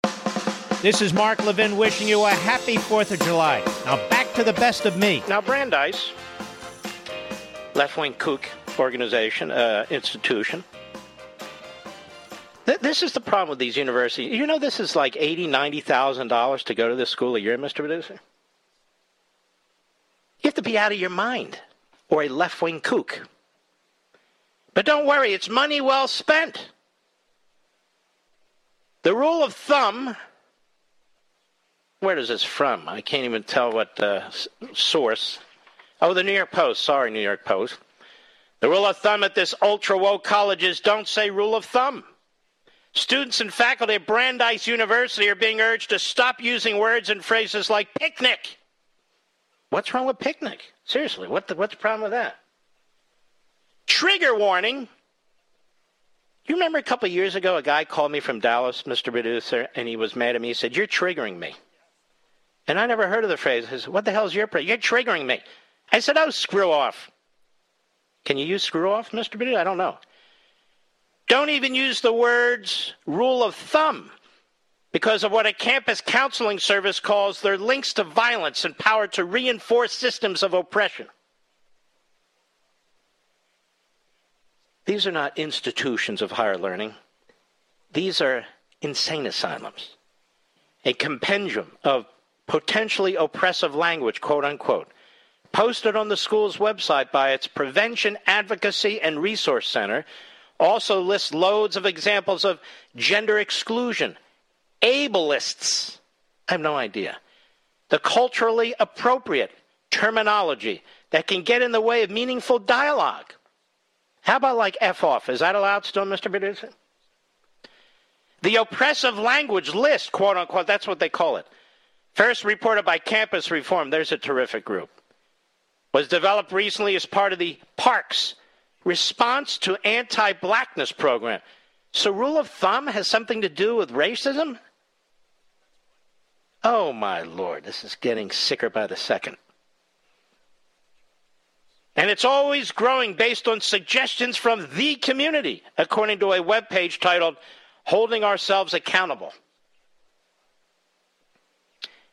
This is Mark Levin wishing you a happy 4th of July. Now back to the best of me. Now, Brandeis, left wing kook organization, uh, institution. Th- this is the problem with these universities. You know, this is like eighty, ninety thousand dollars to go to this school a year, Mr. Producer. You have to be out of your mind, or a left wing kook. But don't worry, it's money well spent. The rule of thumb where is this from? I can't even tell what uh, source. Oh, the New York Post. Sorry, New York Post. The rule of thumb at this ultra woke college is don't say rule of thumb. Students and faculty at Brandeis University are being urged to stop using words and phrases like picnic. What's wrong with picnic? Seriously, what the, what's the problem with that? Trigger warning. You remember a couple years ago, a guy called me from Dallas, Mr. Producer, and he was mad at me. He said, You're triggering me. And I never heard of the phrase. What the hell is your phrase? You're triggering me. I said, Oh, screw off. Can you use screw off, Mr. Biddy? I don't know. Don't even use the words rule of thumb because of what a campus counseling service calls their links to violence and power to reinforce systems of oppression. These are not institutions of higher learning. These are insane asylums, a compendium of potentially oppressive language, quote unquote, posted on the school's website by its Prevention Advocacy and Resource Center, also lists loads of examples of gender exclusion, ableists. I have no idea. The culturally appropriate terminology that can get in the way of meaningful dialogue. How about like F off? Is that allowed still, Mr. Producer? The oppressive language list, quote unquote, that's what they call it, First reported by Campus Reform, there's a terrific group, was developed recently as part of the PARC's Response to Anti Blackness program. So, rule of thumb has something to do with racism? Oh, my Lord, this is getting sicker by the second. And it's always growing based on suggestions from the community, according to a webpage titled Holding Ourselves Accountable.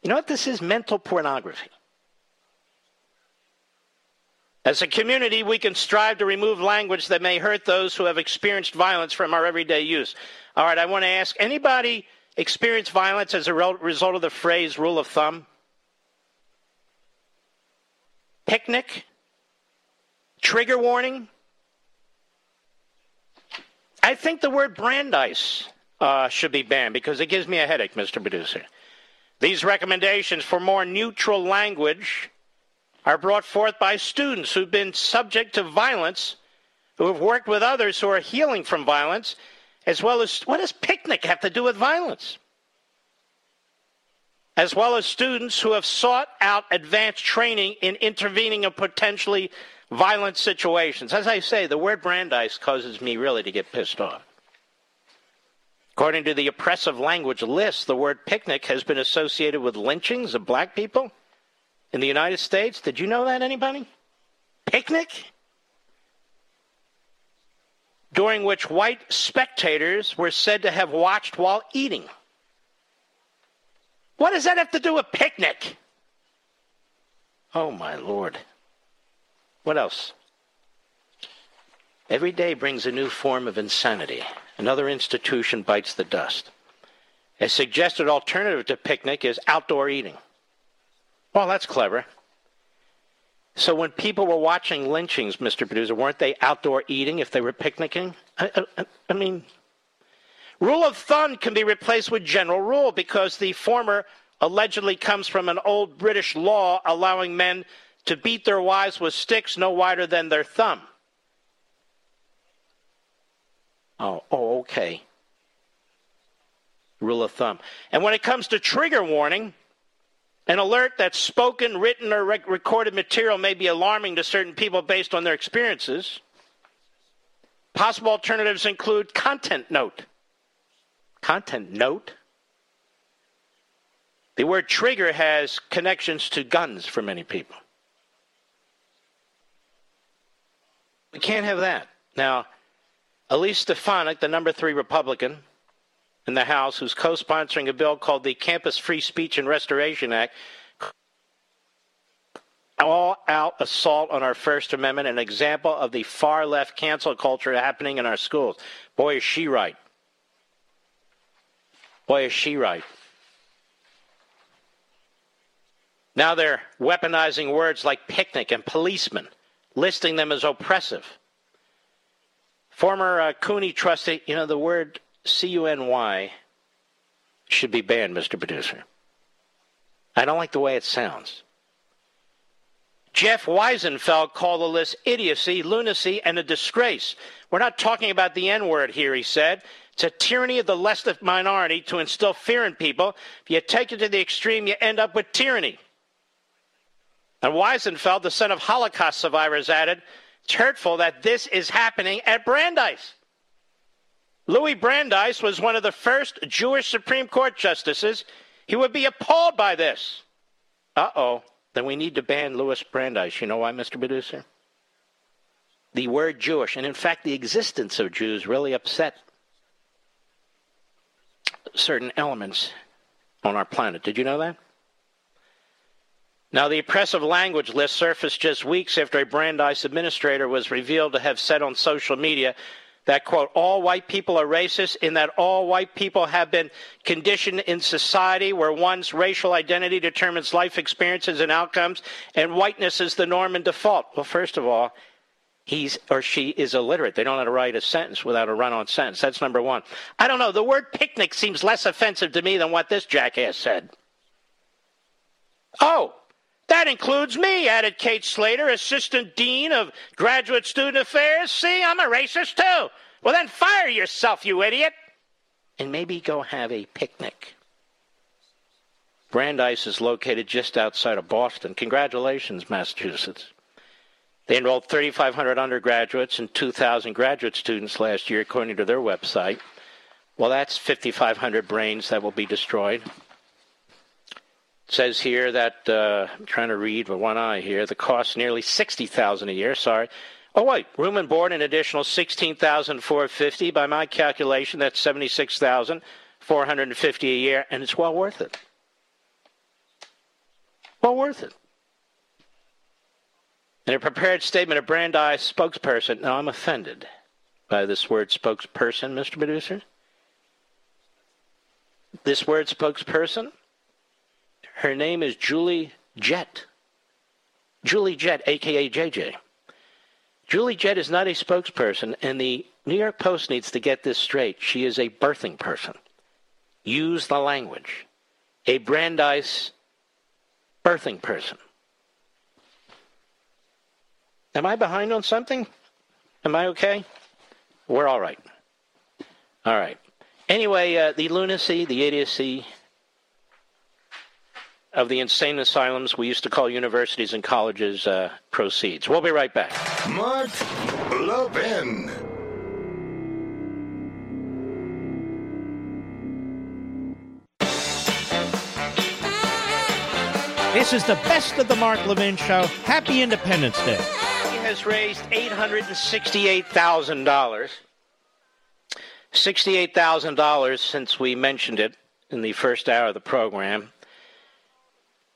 You know what this is? Mental pornography. As a community, we can strive to remove language that may hurt those who have experienced violence from our everyday use. All right, I want to ask anybody experience violence as a result of the phrase rule of thumb? Picnic? Trigger warning? I think the word Brandeis uh, should be banned because it gives me a headache, Mr. Producer. These recommendations for more neutral language are brought forth by students who've been subject to violence, who have worked with others who are healing from violence, as well as what does picnic have to do with violence? As well as students who have sought out advanced training in intervening in potentially violent situations. As I say, the word Brandeis causes me really to get pissed off. According to the oppressive language list, the word picnic has been associated with lynchings of black people in the United States. Did you know that, anybody? Picnic? During which white spectators were said to have watched while eating. What does that have to do with picnic? Oh, my Lord. What else? Every day brings a new form of insanity. Another institution bites the dust. A suggested alternative to picnic is outdoor eating. Well, that's clever. So when people were watching lynchings, Mr. Producer, weren't they outdoor eating if they were picnicking? I, I, I mean, rule of thumb can be replaced with general rule because the former allegedly comes from an old British law allowing men to beat their wives with sticks no wider than their thumb. Oh, oh, okay. Rule of thumb. And when it comes to trigger warning, an alert that spoken, written, or rec- recorded material may be alarming to certain people based on their experiences. Possible alternatives include content note. Content note? The word trigger has connections to guns for many people. We can't have that. Now, Elise Stefanik, the number three Republican, in the House who's co sponsoring a bill called the Campus Free Speech and Restoration Act. All out assault on our First Amendment, an example of the far left cancel culture happening in our schools. Boy, is she right. Boy, is she right. Now they're weaponizing words like picnic and policeman, listing them as oppressive. Former uh, CUNY trustee, you know, the word C U N Y should be banned, Mr. Producer. I don't like the way it sounds. Jeff Wiesenfeld called the list idiocy, lunacy, and a disgrace. We're not talking about the N word here, he said. It's a tyranny of the less left minority to instill fear in people. If you take it to the extreme, you end up with tyranny. And Wiesenfeld, the son of Holocaust survivors, added, It's hurtful that this is happening at Brandeis. Louis Brandeis was one of the first Jewish Supreme Court justices. He would be appalled by this. Uh oh. Then we need to ban Louis Brandeis. You know why, Mr. Producer? The word Jewish, and in fact, the existence of Jews, really upset certain elements on our planet. Did you know that? Now, the oppressive language list surfaced just weeks after a Brandeis administrator was revealed to have said on social media that, quote, all white people are racist, in that all white people have been conditioned in society where one's racial identity determines life experiences and outcomes, and whiteness is the norm and default. Well, first of all, he's or she is illiterate. They don't know how to write a sentence without a run on sentence. That's number one. I don't know. The word picnic seems less offensive to me than what this jackass said. Oh, that includes me, added Kate Slater, Assistant Dean of Graduate Student Affairs. See, I'm a racist too. Well, then fire yourself, you idiot. And maybe go have a picnic. Brandeis is located just outside of Boston. Congratulations, Massachusetts. They enrolled 3,500 undergraduates and 2,000 graduate students last year, according to their website. Well, that's 5,500 brains that will be destroyed. Says here that uh, I'm trying to read with one eye here. The cost nearly sixty thousand a year. Sorry. Oh wait, room and board an additional sixteen thousand four fifty. By my calculation, that's seventy six thousand four hundred and fifty a year, and it's well worth it. Well worth it. In a prepared statement, a Brandeis spokesperson. Now I'm offended by this word spokesperson, Mr. Producer. This word spokesperson her name is Julie Jett. Julie Jett, aka JJ. Julie Jett is not a spokesperson, and the New York Post needs to get this straight. She is a birthing person. Use the language. A Brandeis birthing person. Am I behind on something? Am I okay? We're all right. All right. Anyway, uh, the lunacy, the idiocy, of the insane asylums we used to call universities and colleges uh, proceeds. We'll be right back. Mark Levin. This is the best of the Mark Levin Show. Happy Independence Day. He has raised $868,000. $68,000 since we mentioned it in the first hour of the program.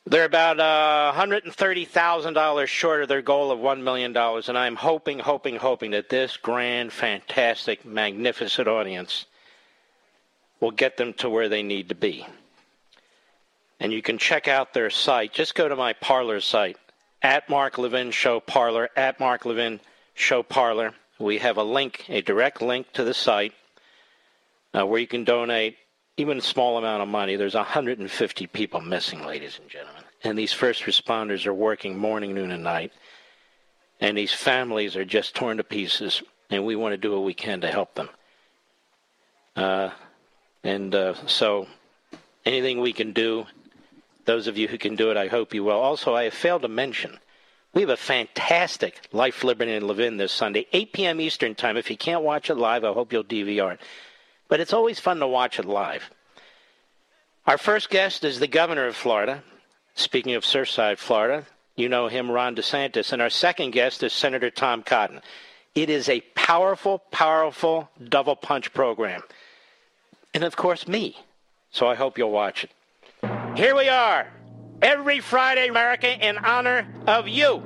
They're about uh, $130,000 short of their goal of $1 million, and I'm hoping, hoping, hoping that this grand, fantastic, magnificent audience will get them to where they need to be. And you can check out their site. Just go to my Parler site, at Mark Levin Show Parler, at Mark Levin Show Parler. We have a link, a direct link to the site uh, where you can donate even a small amount of money. There's 150 people missing, ladies and gentlemen. And these first responders are working morning, noon, and night. And these families are just torn to pieces. And we want to do what we can to help them. Uh, and uh, so anything we can do, those of you who can do it, I hope you will. Also, I have failed to mention we have a fantastic Life, Liberty, and Levin this Sunday, 8 p.m. Eastern Time. If you can't watch it live, I hope you'll DVR it. But it's always fun to watch it live. Our first guest is the governor of Florida. Speaking of Surfside, Florida, you know him, Ron DeSantis. And our second guest is Senator Tom Cotton. It is a powerful, powerful double punch program. And of course, me. So I hope you'll watch it. Here we are, every Friday, America, in honor of you.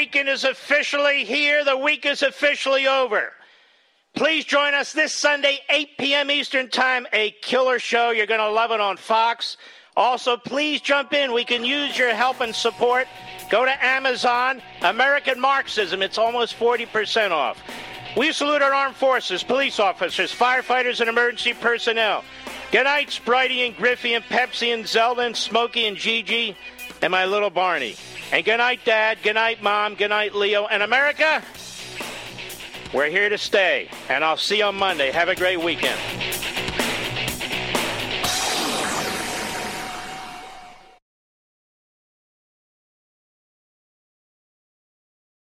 Weekend is officially here. The week is officially over. Please join us this Sunday, 8 p.m. Eastern Time, a killer show. You're going to love it on Fox. Also, please jump in. We can use your help and support. Go to Amazon, American Marxism. It's almost 40% off. We salute our armed forces, police officers, firefighters, and emergency personnel. Good night, Spritey and Griffey and Pepsi and Zelda and Smokey and Gigi and my little Barney. And good night, Dad. Good night, Mom. Good night, Leo. And America, We're here to stay, and I'll see you on Monday. Have a great weekend.